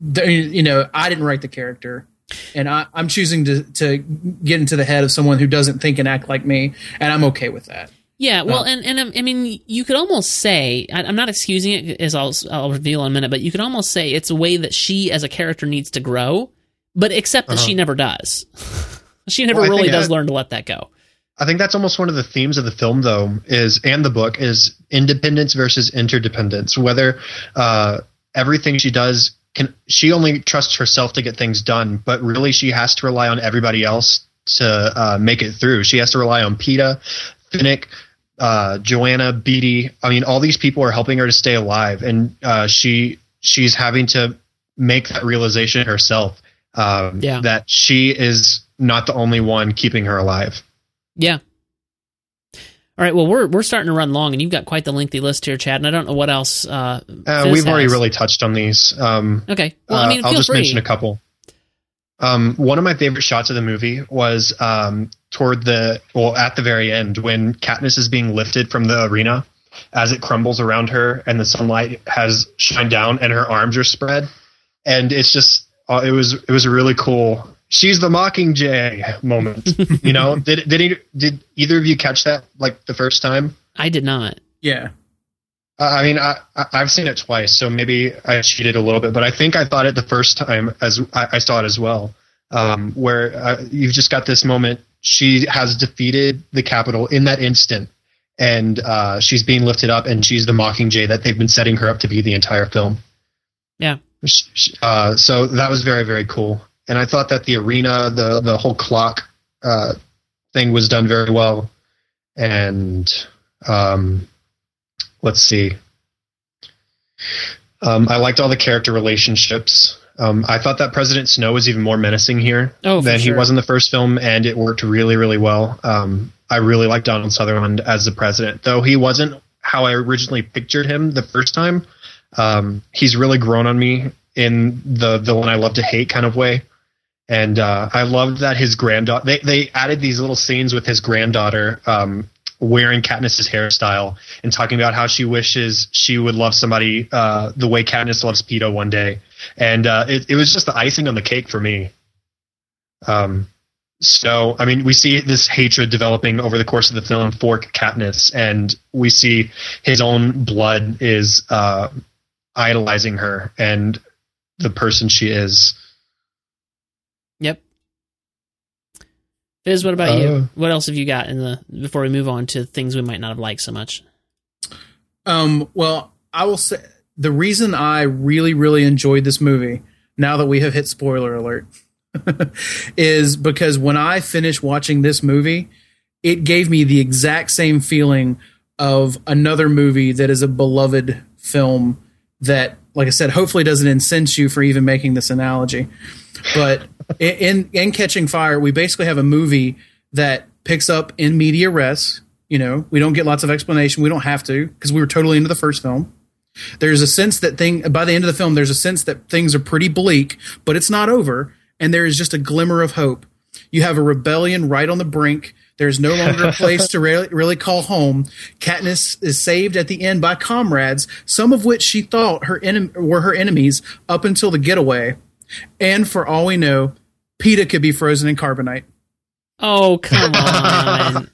the, you know I didn't write the character. And I, I'm choosing to, to get into the head of someone who doesn't think and act like me, and I'm okay with that. Yeah, well, Uh, and and um, I mean, you could almost say I, I'm not excusing it as I'll I'll reveal in a minute, but you could almost say it's a way that she as a character needs to grow, but except that Uh-huh. she never does. she never Well, really does that- learn to let that go. I think that's almost one of the themes of the film, though, is and the book is independence versus interdependence. Whether uh, everything she does can she only trusts herself to get things done, but really she has to rely on everybody else to uh, make it through. She has to rely on Peeta, Finnick, uh, Johanna, Beetee. I mean, all these people are helping her to stay alive, and uh, she she's having to make that realization herself. Um, Yeah. that she is not the only one keeping her alive. Yeah. All right. Well, we're we're starting to run long, and you've got quite the lengthy list here, Chad. And I don't know what else. Uh, Uh, we've already really touched on these. Um, Okay. Well, uh, I mean, I'll just free. mention a couple. Um, one of my favorite shots of the movie was um, toward the well at the very end when Katniss is being lifted from the arena as it crumbles around her and the sunlight has shined down and her arms are spread and it's just uh, it was it was a really cool she's the mockingjay moment you know did did he, did either of you catch that like the first time I did not. Yeah. uh, I mean, I, I- I've seen it twice, so maybe I cheated a little bit, but I think I thought it the first time as I, I saw it as well, um, where uh, you've just got this moment. She has defeated the Capitol in that instant, and uh, she's being lifted up, and she's the Mockingjay that they've been setting her up to be the entire film. Yeah. Uh, so that was very very cool, and I thought that the arena, the the whole clock uh, thing was done very well, and um, let's see. Um, I liked all the character relationships. Um, I thought that President Snow was even more menacing here oh, than sure. he was in the first film, and it worked really, really well. Um, I really like Donald Sutherland as the president, though he wasn't how I originally pictured him the first time. Um, he's really grown on me in the villain I love to hate kind of way. And uh, I loved that his granddaughter. They they added these little scenes with his granddaughter um, wearing Katniss's hairstyle and talking about how she wishes she would love somebody uh, the way Katniss loves Peeta one day. And uh, it, it was just the icing on the cake for me. Um, so, I mean, we see this hatred developing over the course of the film for Katniss, and we see his own blood is uh, idolizing her and the person she is. Yep. Fizz, what about Uh, you? What else have you got in the before we move on to things we might not have liked so much? Um, well, I will say the reason I really, really enjoyed this movie, now that we have hit spoiler alert, is because when I finished watching this movie, it gave me the exact same feeling of another movie that is a beloved film that, like I said, hopefully doesn't incense you for even making this analogy. But in in Catching Fire, we basically have a movie that picks up in media res. You know, we don't get lots of explanation. We don't have to because we were totally into the first film. There's a sense that thing by the end of the film, there's a sense that things are pretty bleak, but it's not over, and there is just a glimmer of hope. You have a rebellion right on the brink. There's no longer a place to really, really call home. Katniss is saved at the end by comrades, some of which she thought her enem- were her enemies up until the getaway. And for all we know, Peeta could be frozen in carbonite. Oh, come on.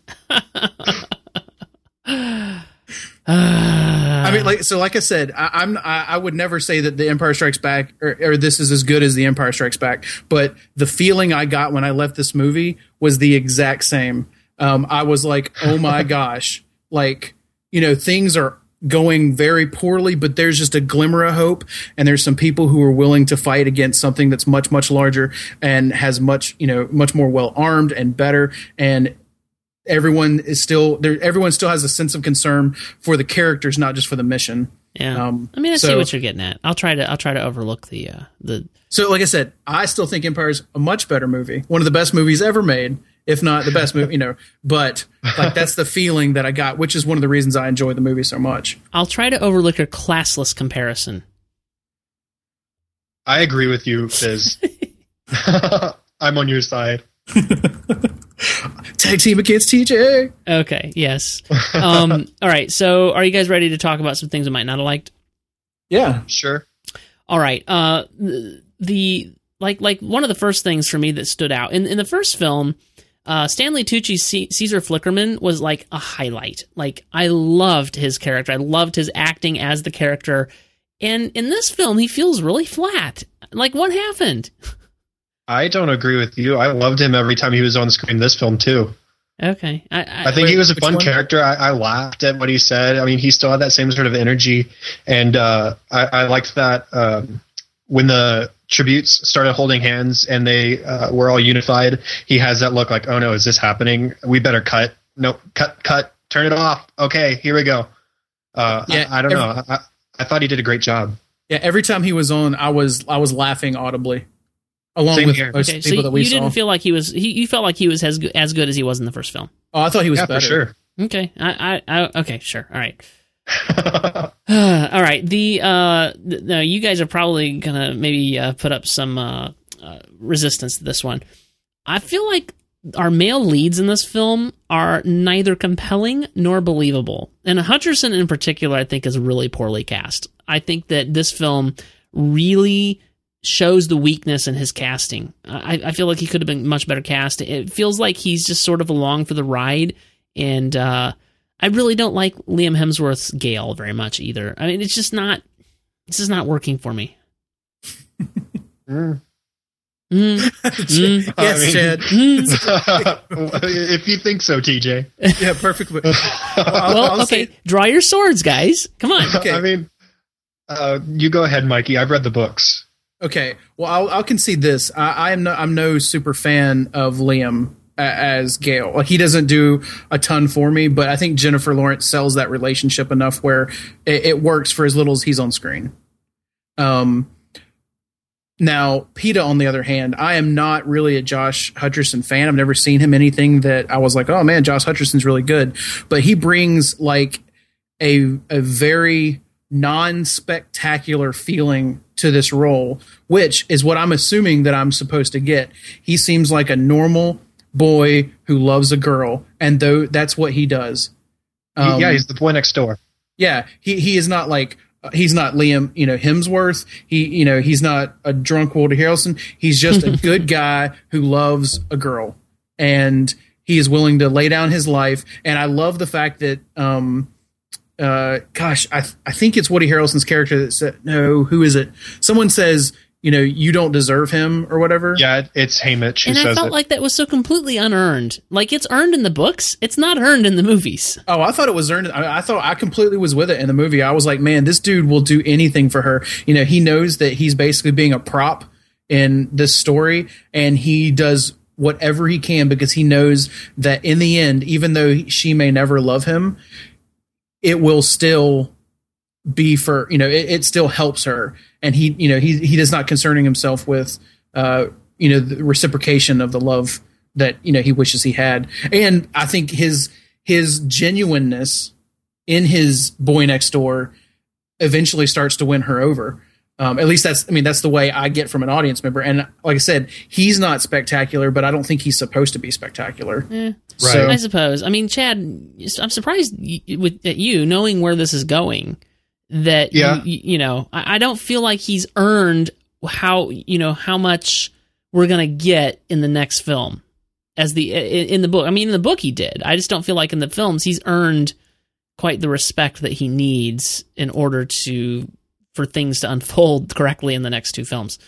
I mean, like so, like I said, I, I'm I, I would never say that the Empire Strikes Back or, or this is as good as the Empire Strikes Back, but the feeling I got when I left this movie was the exact same. Um, I was like, oh my gosh, like you know, things are going very poorly, but there's just a glimmer of hope, and there's some people who are willing to fight against something that's much much larger and has much you know much more well armed and better and everyone is still there everyone still has a sense of concern for the characters not just for the mission yeah. Um, I mean, I see what you're getting at. I'll try to I'll try to overlook the uh, the so like i said i still think empire's a much better movie one of the best movies ever made if not the best movie you know but like that's the feeling that i got which is one of the reasons i enjoy the movie so much I'll try to overlook your classless comparison. I agree with you, Fizz. I'm on your side. tag team against tj Okay, yes. Um, all right, so are you guys ready to talk about some things we might not have liked? yeah Sure. All right. Uh, the, the like like one of the first things for me that stood out in in the first film, uh, Stanley Tucci's C- Caesar Flickerman was like a highlight. Like I loved his character. I loved his acting as the character. And in this film, he feels really flat. Like what happened? I don't agree with you. I loved him every time he was on screen. This film too. Okay, I, I, I think he was a fun one? character. I, I laughed at what he said. I mean, he still had that same sort of energy, and uh, I, I liked that um, when the tributes started holding hands and they uh, were all unified. He has that look like, "Oh no, is this happening? We better cut. No, cut, cut, turn it off. Okay, here we go." Uh, Yeah, I, I don't every- know. I, I thought he did a great job. yeah every time he was on i was i was laughing audibly along Same with here. most okay, people so that you we didn't feel like he was. He, you felt like he was as good, as good as he was in the first film. oh i thought he was Yeah, better for sure. Okay, I, I, I okay, sure, all right. All right. The uh, you guys are probably gonna maybe uh, put up some uh, uh, resistance to this one. I feel like our male leads in this film are neither compelling nor believable, and Hutcherson in particular, I think, is really poorly cast. I think that this film really shows the weakness in his casting. I, I feel like he could have been much better cast. It feels like he's just sort of along for the ride, and uh, I really don't like Liam Hemsworth's Gale very much either. I mean, it's just not. This is not working for me. Mm. Mm, mm, yes mean- chad mm. if you think so, TJ. yeah perfectly. I'll- Well, okay, say- draw your swords, guys. Come on. Okay. I mean, Uh, you go ahead, Mikey. I've read the books. Okay, well, I'll, I'll concede this. I, I am no, I'm no super fan of Liam a- as Gale. Like he doesn't do a ton for me, but I think Jennifer Lawrence sells that relationship enough where it, it works for as little as he's on screen. Um, now Peeta, on the other hand, I am not really a Josh Hutcherson fan. I've never seen him anything that I was like, oh man, Josh Hutcherson's really good. But he brings like a a very non-spectacular feeling to this role, which is what I'm assuming that I'm supposed to get. He seems like a normal boy who loves a girl, and though that's what he does. Um, yeah, he's the boy next door. Yeah, he he is not like uh, he's not Liam, you know, Hemsworth. He, you know, he's not a drunk Woody Harrelson. He's just a good guy who loves a girl, and he is willing to lay down his life. And I love the fact that, um, uh, gosh, I I think it's Woody Harrelson's character that said, no, who is it? Someone says, you know, you don't deserve him or whatever. Yeah, it's Haymitch. and I felt it. like that was so completely unearned. Like it's earned in the books, it's not earned in the movies. Oh, I thought it was earned. I, I, thought I completely was with it in the movie. I was like, man, this dude will do anything for her. You know, he knows that he's basically being a prop in this story, and he does whatever he can because he knows that in the end, even though she may never love him, it will still be for you know it, it still helps her and he you know he he does not concerning himself with uh you know the reciprocation of the love that you know he wishes he had. And i think his his genuineness in his boy next door eventually starts to win her over. Um, at least that's i mean that's the way i get from an audience member. And like i said he's not spectacular but i don't think he's supposed to be spectacular. Eh, So- I suppose. I mean, Chad, I'm surprised y- with at you knowing where this is going. That Yeah. you, you know, I, I don't feel like he's earned how you know how much we're gonna get in the next film as the in, in the book. I mean, in the book he did. I just don't feel like in the films he's earned quite the respect that he needs in order to for things to unfold correctly in the next two films.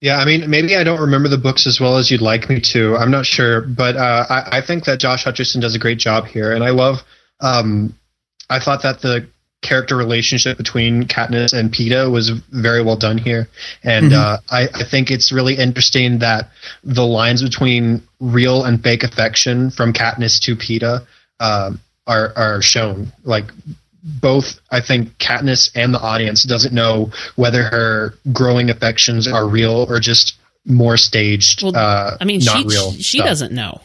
Yeah, I mean, maybe I don't remember the books as well as you'd like me to. I'm not sure, but uh, I, I think that Josh Hutcherson does a great job here, and I love. Um, I thought that the character relationship between Katniss and Peeta was very well done here, and Mhm. uh, I, I think it's really interesting that the lines between real and fake affection from Katniss to Peeta um are are shown. Like both I think Katniss and the audience doesn't know whether her growing affections are real or just more staged. Well, uh, I mean, not she real. she stuff. doesn't know.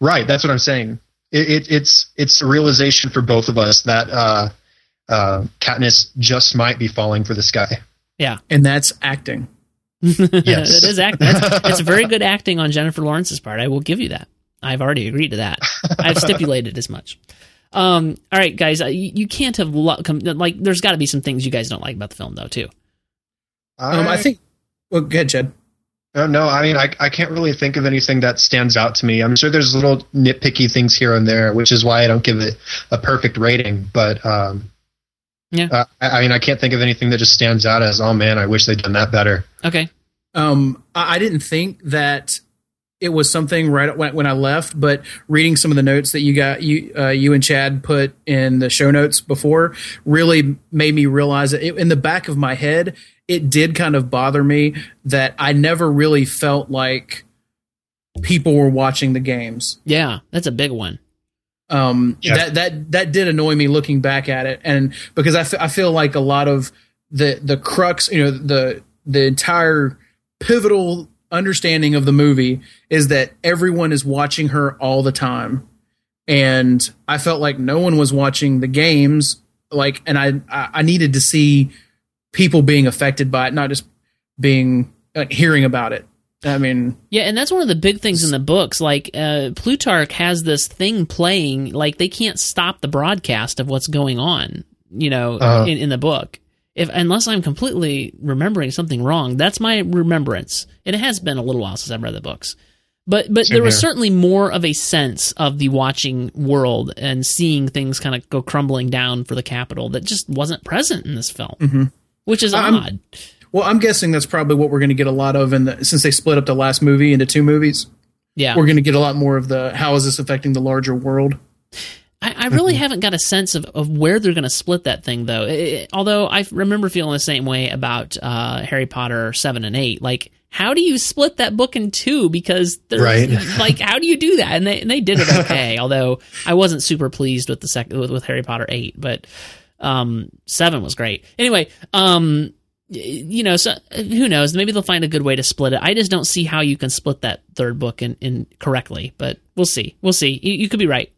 Right, that's what I'm saying. It, it, it's it's a realization for both of us that uh, uh, Katniss just might be falling for this guy. Yeah, and that's acting Yes. it is act. That's, that's very good acting on Jennifer Lawrence's part. I will give you that. I've already agreed to that. I've stipulated as much. Um, all right, guys, uh, you, you can't have lo- com- like. There's got to be some things you guys don't like about the film, though, too. um, i think well go ahead jed Uh, no, I mean, I, I can't really think of anything that stands out to me. I'm sure there's little nitpicky things here and there, which is why I don't give it a perfect rating. But um, Yeah. uh, I, I mean, I can't think of anything that just stands out as, oh man, I wish they'd done that better. Okay. Um, I, I didn't think that it was something right when, when I left, but reading some of the notes that you got, you uh, you and Chad put in the show notes before, really made me realize that it, in the back of my head, it did kind of bother me that I never really felt like people were watching the games. Yeah, that's a big one. Um, Yeah. that that that did annoy me looking back at it, and because I, f- I feel like a lot of the the crux, you know, the the entire pivotal understanding of the movie is that everyone is watching her all the time, and I felt like no one was watching the games, like, and I I, needed to see people being affected by it, not just being like, hearing about it. I mean, Yeah, and that's one of the big things in the books. Like uh, Plutarch has this thing playing, like they can't stop the broadcast of what's going on. You know, Uh-huh. in, in the book. If unless I'm completely remembering something wrong, that's my remembrance. And it has been a little while since I've read the books. But but there was here. certainly more of a sense of the watching world and seeing things kind of go crumbling down for the Capitol that just wasn't present in this film, Mhm. which is I'm- odd. Well, I'm guessing that's probably what we're going to get a lot of in the since they split up the last movie into two movies. Yeah, we're going to get a lot more of the how is this affecting the larger world I, I really mm-hmm. haven't got a sense of, of where they're going to split that thing, though. It, it, although I remember feeling the same way about uh, Harry Potter 7 and 8. Like, how do you split that book in two? Because they're right. like, how do you do that? And they, and they did it okay. although I wasn't super pleased with the second with, with Harry Potter 8, but um, 7 was great. Anyway, um, you know, so who knows? Maybe they'll find a good way to split it. I just don't see how you can split that third book in, in correctly, but we'll see. We'll see. You, you could be right.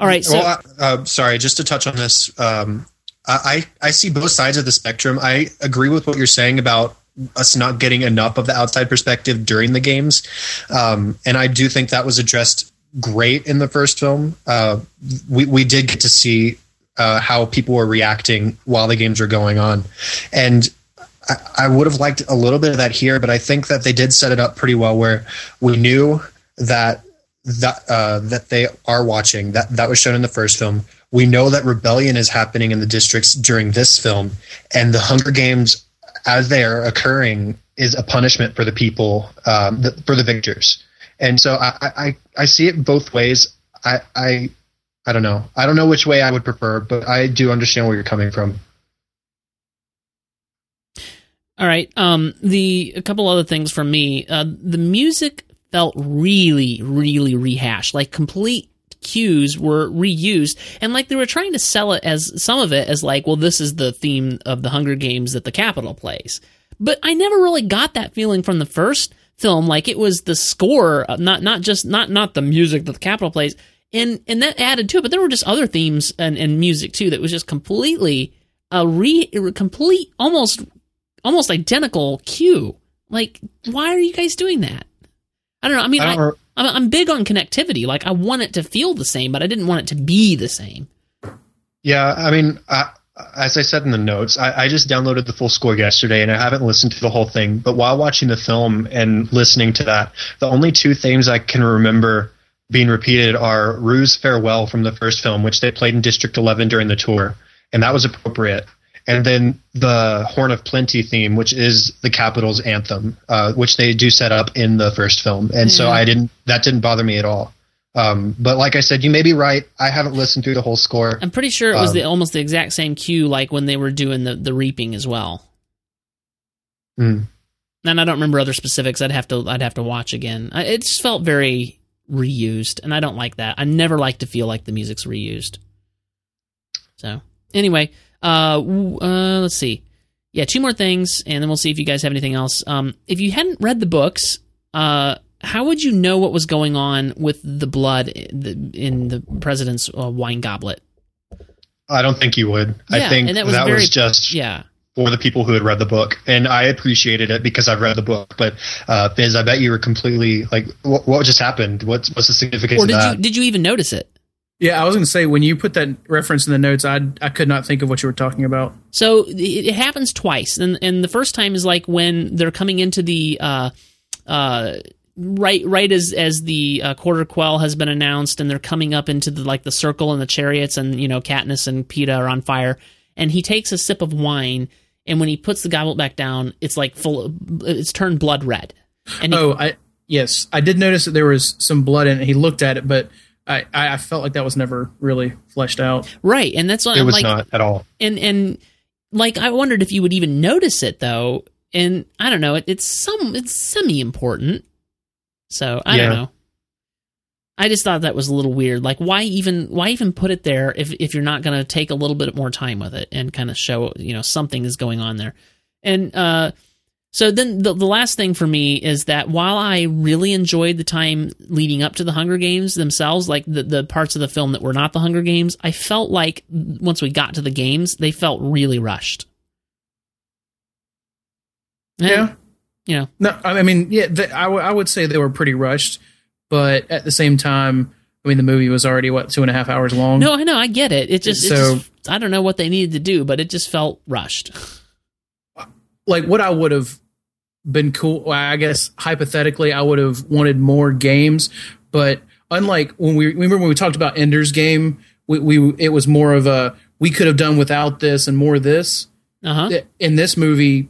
All right. So, well, uh, sorry, just to touch on this, um, I I see both sides of the spectrum. I agree with what you're saying about us not getting enough of the outside perspective during the games, um, and I do think that was addressed great in the first film. Uh, we we did get to see uh, how people were reacting while the games were going on, and I, I would have liked a little bit of that here, but I think that they did set it up pretty well, where we knew that that uh, that they are watching. That that was shown in the first film. We know that rebellion is happening in the districts during this film, and the Hunger Games, as they are occurring, is a punishment for the people, um, the, for the victors. And so I, I I see it both ways. I I I don't know. I don't know which way I would prefer, but I do understand where you're coming from. All right. Um, the a couple other things from me. Uh, the music felt really, really rehashed, like complete cues were reused and like they were trying to sell it as some of it as like well this is the theme of the hunger games that the capitol plays but i never really got that feeling from the first film like it was the score not not just not not the music that the capitol plays and and that added to it but there were just other themes and, and music too that was just completely a re complete almost almost identical cue like why are you guys doing that I don't know. I mean, I I, I'm, I'm big on connectivity. Like, I want it to feel the same, but I didn't want it to be the same. Yeah, I mean, I, as I said in the notes, I, I, just downloaded the full score yesterday and I haven't listened to the whole thing. But while watching the film and listening to that, the only two themes I can remember being repeated are Rue's Farewell from the first film, which they played in District 11 during the tour. And that was appropriate and then the Horn of Plenty theme, which is the Capitol's anthem, uh, which they do set up in the first film, and so I didn't that didn't bother me at all. Um, but like I said, you may be right. I haven't listened through the whole score. I'm pretty sure it was um, the almost the exact same cue, like when they were doing the the reaping as well. Mm. And I don't remember other specifics. I'd have to I'd have to watch again. It just felt very reused, and I don't like that. I never like to feel like the music's reused. So anyway, uh, uh, let's see. Yeah, two more things, and then we'll see if you guys have anything else. Um, if you hadn't read the books, uh, how would you know what was going on with the blood in the president's uh, wine goblet? I don't think you would. Yeah, I think that, was, that very, was, just yeah for the people who had read the book, and I appreciated it because I've read the book. But uh, Biz, I bet you were completely like, what, what just happened? What's what's the significance? Of that Or did you did you even notice it? Yeah, I was going to say when you put that reference in the notes, I I could not think of what you were talking about. So it, happens twice, and and the first time is like when they're coming into the uh uh right right as as the uh, quarter quell has been announced, and they're coming up into the like the circle and the chariots, and you know Katniss and Peeta are on fire, and he takes a sip of wine, and when he puts the goblet back down, it's like full, of, it's turned blood red. And he, oh, I yes, I did notice that there was some blood in it. He looked at it, but I, I felt like that was never really fleshed out. Right, and that's what it I'm was like, not at all. And and like I wondered if you would even notice it though. And I don't know, it, it's some it's semi important. So I yeah. don't know. I just thought that was a little weird. Like why even why even put it there if if you're not going to take a little bit more time with it and kind of show you know something is going on there. And uh so then the, the last thing for me is that while I really enjoyed the time leading up to the Hunger Games themselves, like the, the parts of the film that were not the Hunger Games, I felt like once we got to the games, they felt really rushed. And, yeah. You know. No, I mean, yeah, the, I, w- I would say they were pretty rushed, but at the same time, I mean, the movie was already what two and a half hours long. No, I know, I get it. It just, so, it just I don't know what they needed to do, but it just felt rushed. Like what I would have been cool. I guess hypothetically, I would have wanted more games, but unlike when we remember when we talked about Ender's Game, we, we it was more of a we could have done without this and more of this. Uh-huh. In this movie,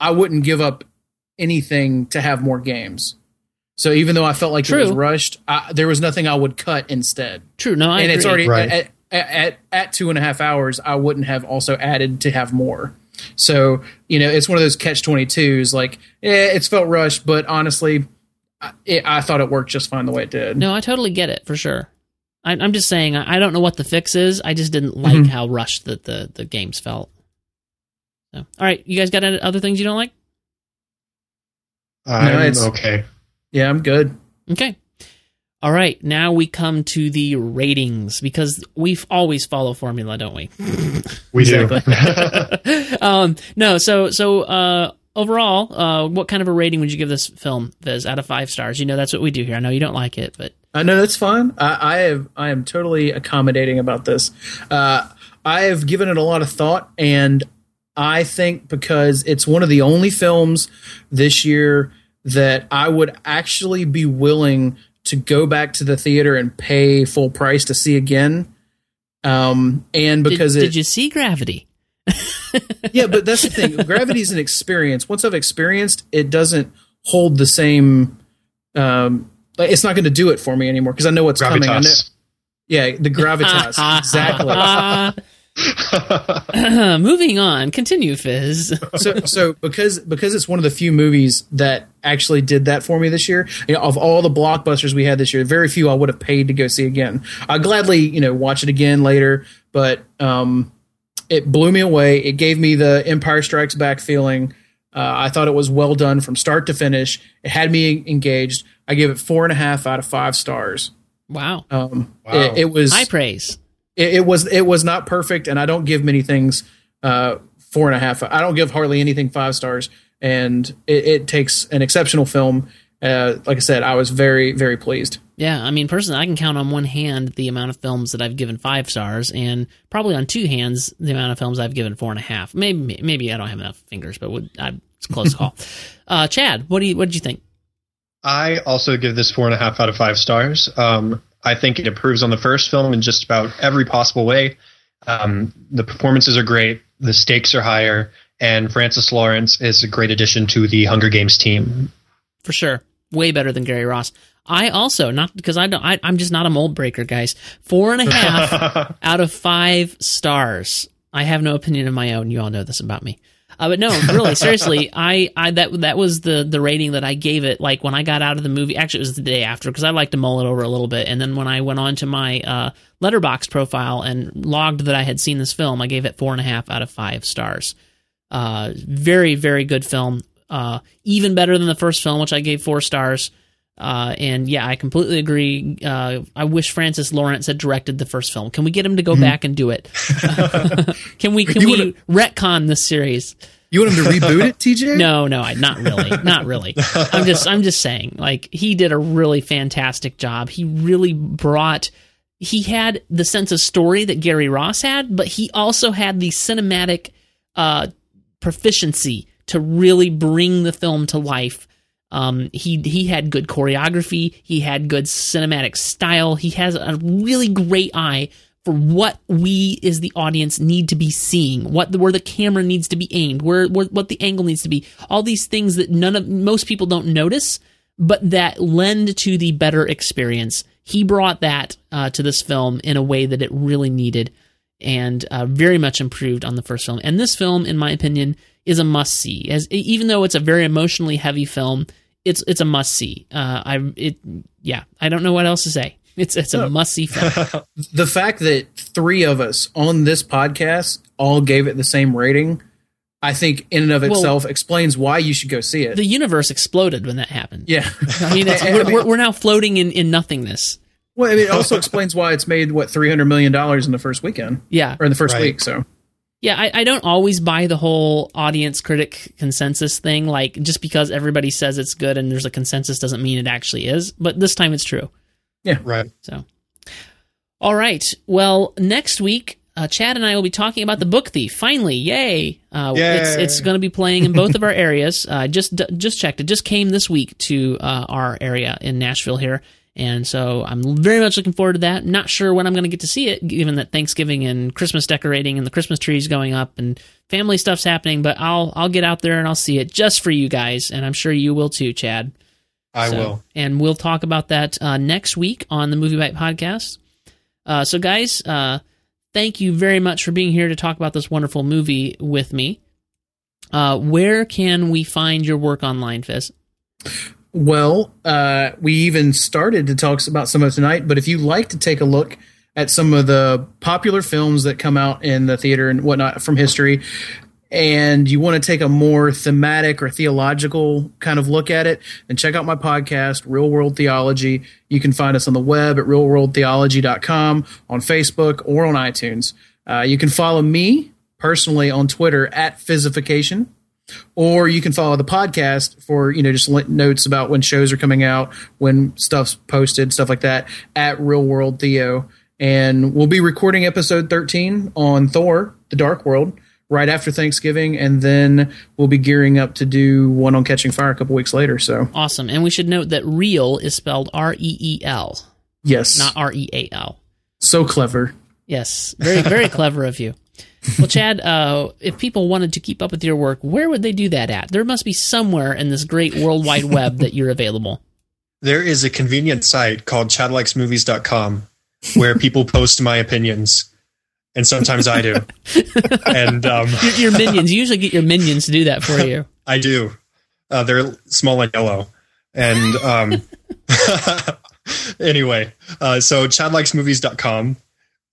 I wouldn't give up anything to have more games. So even though I felt like it was rushed, I, there was nothing I would cut instead. True. No, I and agree. it's already Right. at, at, at at two and a half hours. I wouldn't have also added to have more. So you know, it's one of those catch twenty twos. Like, yeah, it's felt rushed, but honestly, I, it, I thought it worked just fine the way it did. No, I totally get it for sure. I, I'm just saying I I don't know what the fix is. I just didn't like Mhm. how rushed that the the games felt. So, all right, you guys got other things you don't like? I'm it's- okay. Yeah, I'm good. Okay. All right, now we come to the ratings because we always follow formula, don't we? We do. um, no, so so uh, overall, uh, what kind of a rating would you give this film, Viz, out of five stars? You know that's what we do here. I know you don't like it, but Uh, no, that's fine. I, I have I am totally accommodating about this. Uh, I have given it a lot of thought, and I think because it's one of the only films this year that I would actually be willing to go back to the theater and pay full price to see again. Um, and did, because it, did you see Gravity? yeah, but that's the thing. Gravity is an experience. Once I've experienced, it doesn't hold the same. Um, it's not going to do it for me anymore because I know what's coming. I know, yeah, the gravitas. exactly. Moving on. Continue, Fizz. so, so because because it's one of the few movies that actually did that for me this year. You know, of all the blockbusters we had this year, very few I would have paid to go see again. I'd gladly, you know, watch it again later, but um, it blew me away. It gave me the Empire Strikes Back feeling. Uh, I thought it was well done from start to finish. It had me engaged. I gave it four and a half out of five stars. Wow. Um, Wow. it, it was High praise. It, it was it was not perfect, and I don't give many things uh, four and a half. I don't give hardly anything five stars, and it, it takes an exceptional film. Uh, like I said, I was very very pleased. Yeah, I mean, personally, I can count on one hand the amount of films that I've given five stars, and probably on two hands the amount of films I've given four and a half. Maybe, maybe I don't have enough fingers, but would, I, it's a close call. Uh, Chad, what do you what did you think? I also give this four and a half out of five stars. Um, I think it improves on the first film in just about every possible way. Um, the performances are great, the stakes are higher, and Francis Lawrence is a great addition to the Hunger Games team. For sure, way better than Gary Ross. I also not because I don't. I, I'm just not a mold breaker, guys. Four and a half out of five stars. I have no opinion of my own. You all know this about me. Uh, but no, really, seriously, I, I that that was the the rating that I gave it. Like when I got out of the movie, actually, it was the day after because I like to mull it over a little bit. And then when I went on to my uh, Letterboxd profile and logged that I had seen this film, I gave it four and a half out of five stars. Uh, very very good film. Uh, even better than the first film, which I gave four stars. Uh, and yeah, I completely agree. Uh, I wish Francis Lawrence had directed the first film. Can we get him to go back and do it? can we can You we retcon this series? You want him to reboot it, TJ? No, no, I not really, not really. I'm just I'm just saying, like he did a really fantastic job. He really brought. He had the sense of story that Gary Ross had, but he also had the cinematic uh, proficiency to really bring the film to life. Um, he he had good choreography. He had good cinematic style. He has a really great eye for what we as the audience need to be seeing, what where the camera needs to be aimed, where, where what the angle needs to be. All these things that none of most people don't notice, but that lend to the better experience. He brought that uh, to this film in a way that it really needed, and uh, very much improved on the first film. And this film, in my opinion, is a must see. As even though it's a very emotionally heavy film, it's it's a must see. Uh, I it yeah, I don't know what else to say. It's it's a must see film. The fact that three of us on this podcast all gave it the same rating, I think in and of Well- itself explains why you should go see it. the universe exploded when that happened. yeah. I mean, it's, we're, we're, we're now floating in, in nothingness. Well, I mean, it also explains why it's made what three hundred million dollars in the first weekend Yeah, or in the first Right. week. So yeah. I, I don't always buy the whole audience critic consensus thing. Like just because everybody says it's good and there's a consensus doesn't mean it actually is. But this time it's true. Yeah, right. So, all right. Well, next week, uh, Chad and I will be talking about the Book Thief. Finally, yay! Uh, Yay. It's it's going to be playing in both of our areas. Uh, just just checked. It just came this week to uh, our area in Nashville here, and so I'm very much looking forward to that. Not sure when I'm going to get to see it, given that Thanksgiving and Christmas decorating and the Christmas trees going up and family stuff's happening. But I'll I'll get out there and I'll see it just for you guys, and I'm sure you will too, Chad. I So- will. And we'll talk about that uh, next week on the MovieByte podcast. Uh, so, guys, uh, thank you very much for being here to talk about this wonderful movie with me. Uh, where can we find your work online, Fizz? Well, uh, we even started to talk about some of tonight, but if you like to take a look at some of the popular films that come out in the theater and whatnot from history, and you want to take a more thematic or theological kind of look at it, then check out my podcast, Reel World Theology. You can find us on the web at reelworldtheology.com, on Facebook, or on iTunes. Uh, you can follow me personally on Twitter at Physification or you can follow the podcast for you know just notes about when shows are coming out when stuff's posted stuff like that at reel world theo and we'll be recording episode 13 on thor the dark world right after thanksgiving and then we'll be gearing up to do one on catching fire a couple weeks later so Awesome. And we should note that real is spelled R E E L, yes not R E A L. so clever Yes, very very clever of you. Well, Chad, uh, if people wanted to keep up with your work, where would they do that at? There must be somewhere in this great world wide web that you're available. There is a convenient site called chadlikesmovies.com where people post my opinions. And sometimes I do. and um, Your, your minions, you usually get your minions to do that for you. I do. Uh, they're small and yellow. And um, anyway, uh, so chadlikesmovies.com.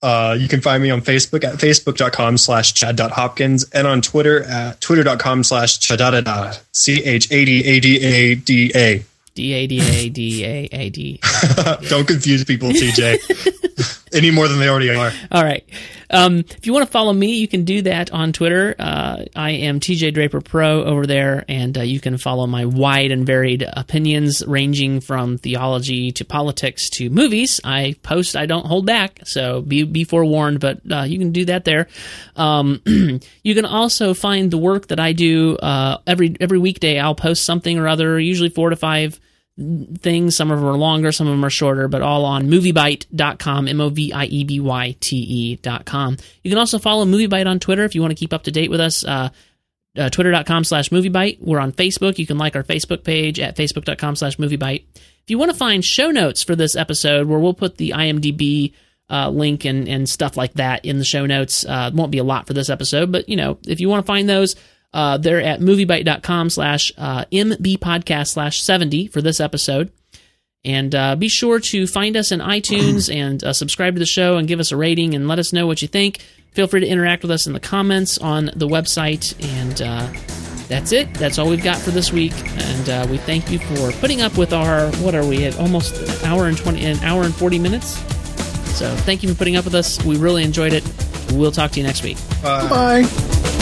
Uh, you can find me on Facebook at facebook.com slash chad.hopkins and on Twitter at twitter.com slash chadadada, C-H-A-D-A-D-A-D-A. D A D A D A A D. Don't confuse people, TJ, any more than they already are. All right. Um, if you want to follow me, you can do that on Twitter. Uh, I am TJ Draper Pro over there, and uh, you can follow my wide and varied opinions, ranging from theology to politics to movies. I post, I don't hold back, so be be forewarned. But uh, you can do that there. Um, you can also find the work that I do uh, every every weekday. I'll post something or other, usually four to five things. Some of them are longer, some of them are shorter, but all on moviebyte.com, M O V I E B Y T E.com. You can also follow MovieByte on Twitter if you want to keep up to date with us. Uh, uh, twitter.com slash moviebyte. We're on Facebook. You can like our Facebook page at facebook.com slash moviebite. If you want to find show notes for this episode, where we'll put the IMDb uh, link and, and stuff like that in the show notes, uh, won't be a lot for this episode, but you know, if you want to find those, uh, they're at moviebyte.com slash uh, mbpodcast slash 70 for this episode. And uh, be sure to find us in iTunes and uh, subscribe to the show and give us a rating and let us know what you think. Feel free to interact with us in the comments on the website. And uh, that's it. That's all we've got for this week. And uh, we thank you for putting up with our, what are we at? Almost an hour and 20, an hour and 40 minutes. So thank you for putting up with us. We really enjoyed it. We'll talk to you next week. Bye. bye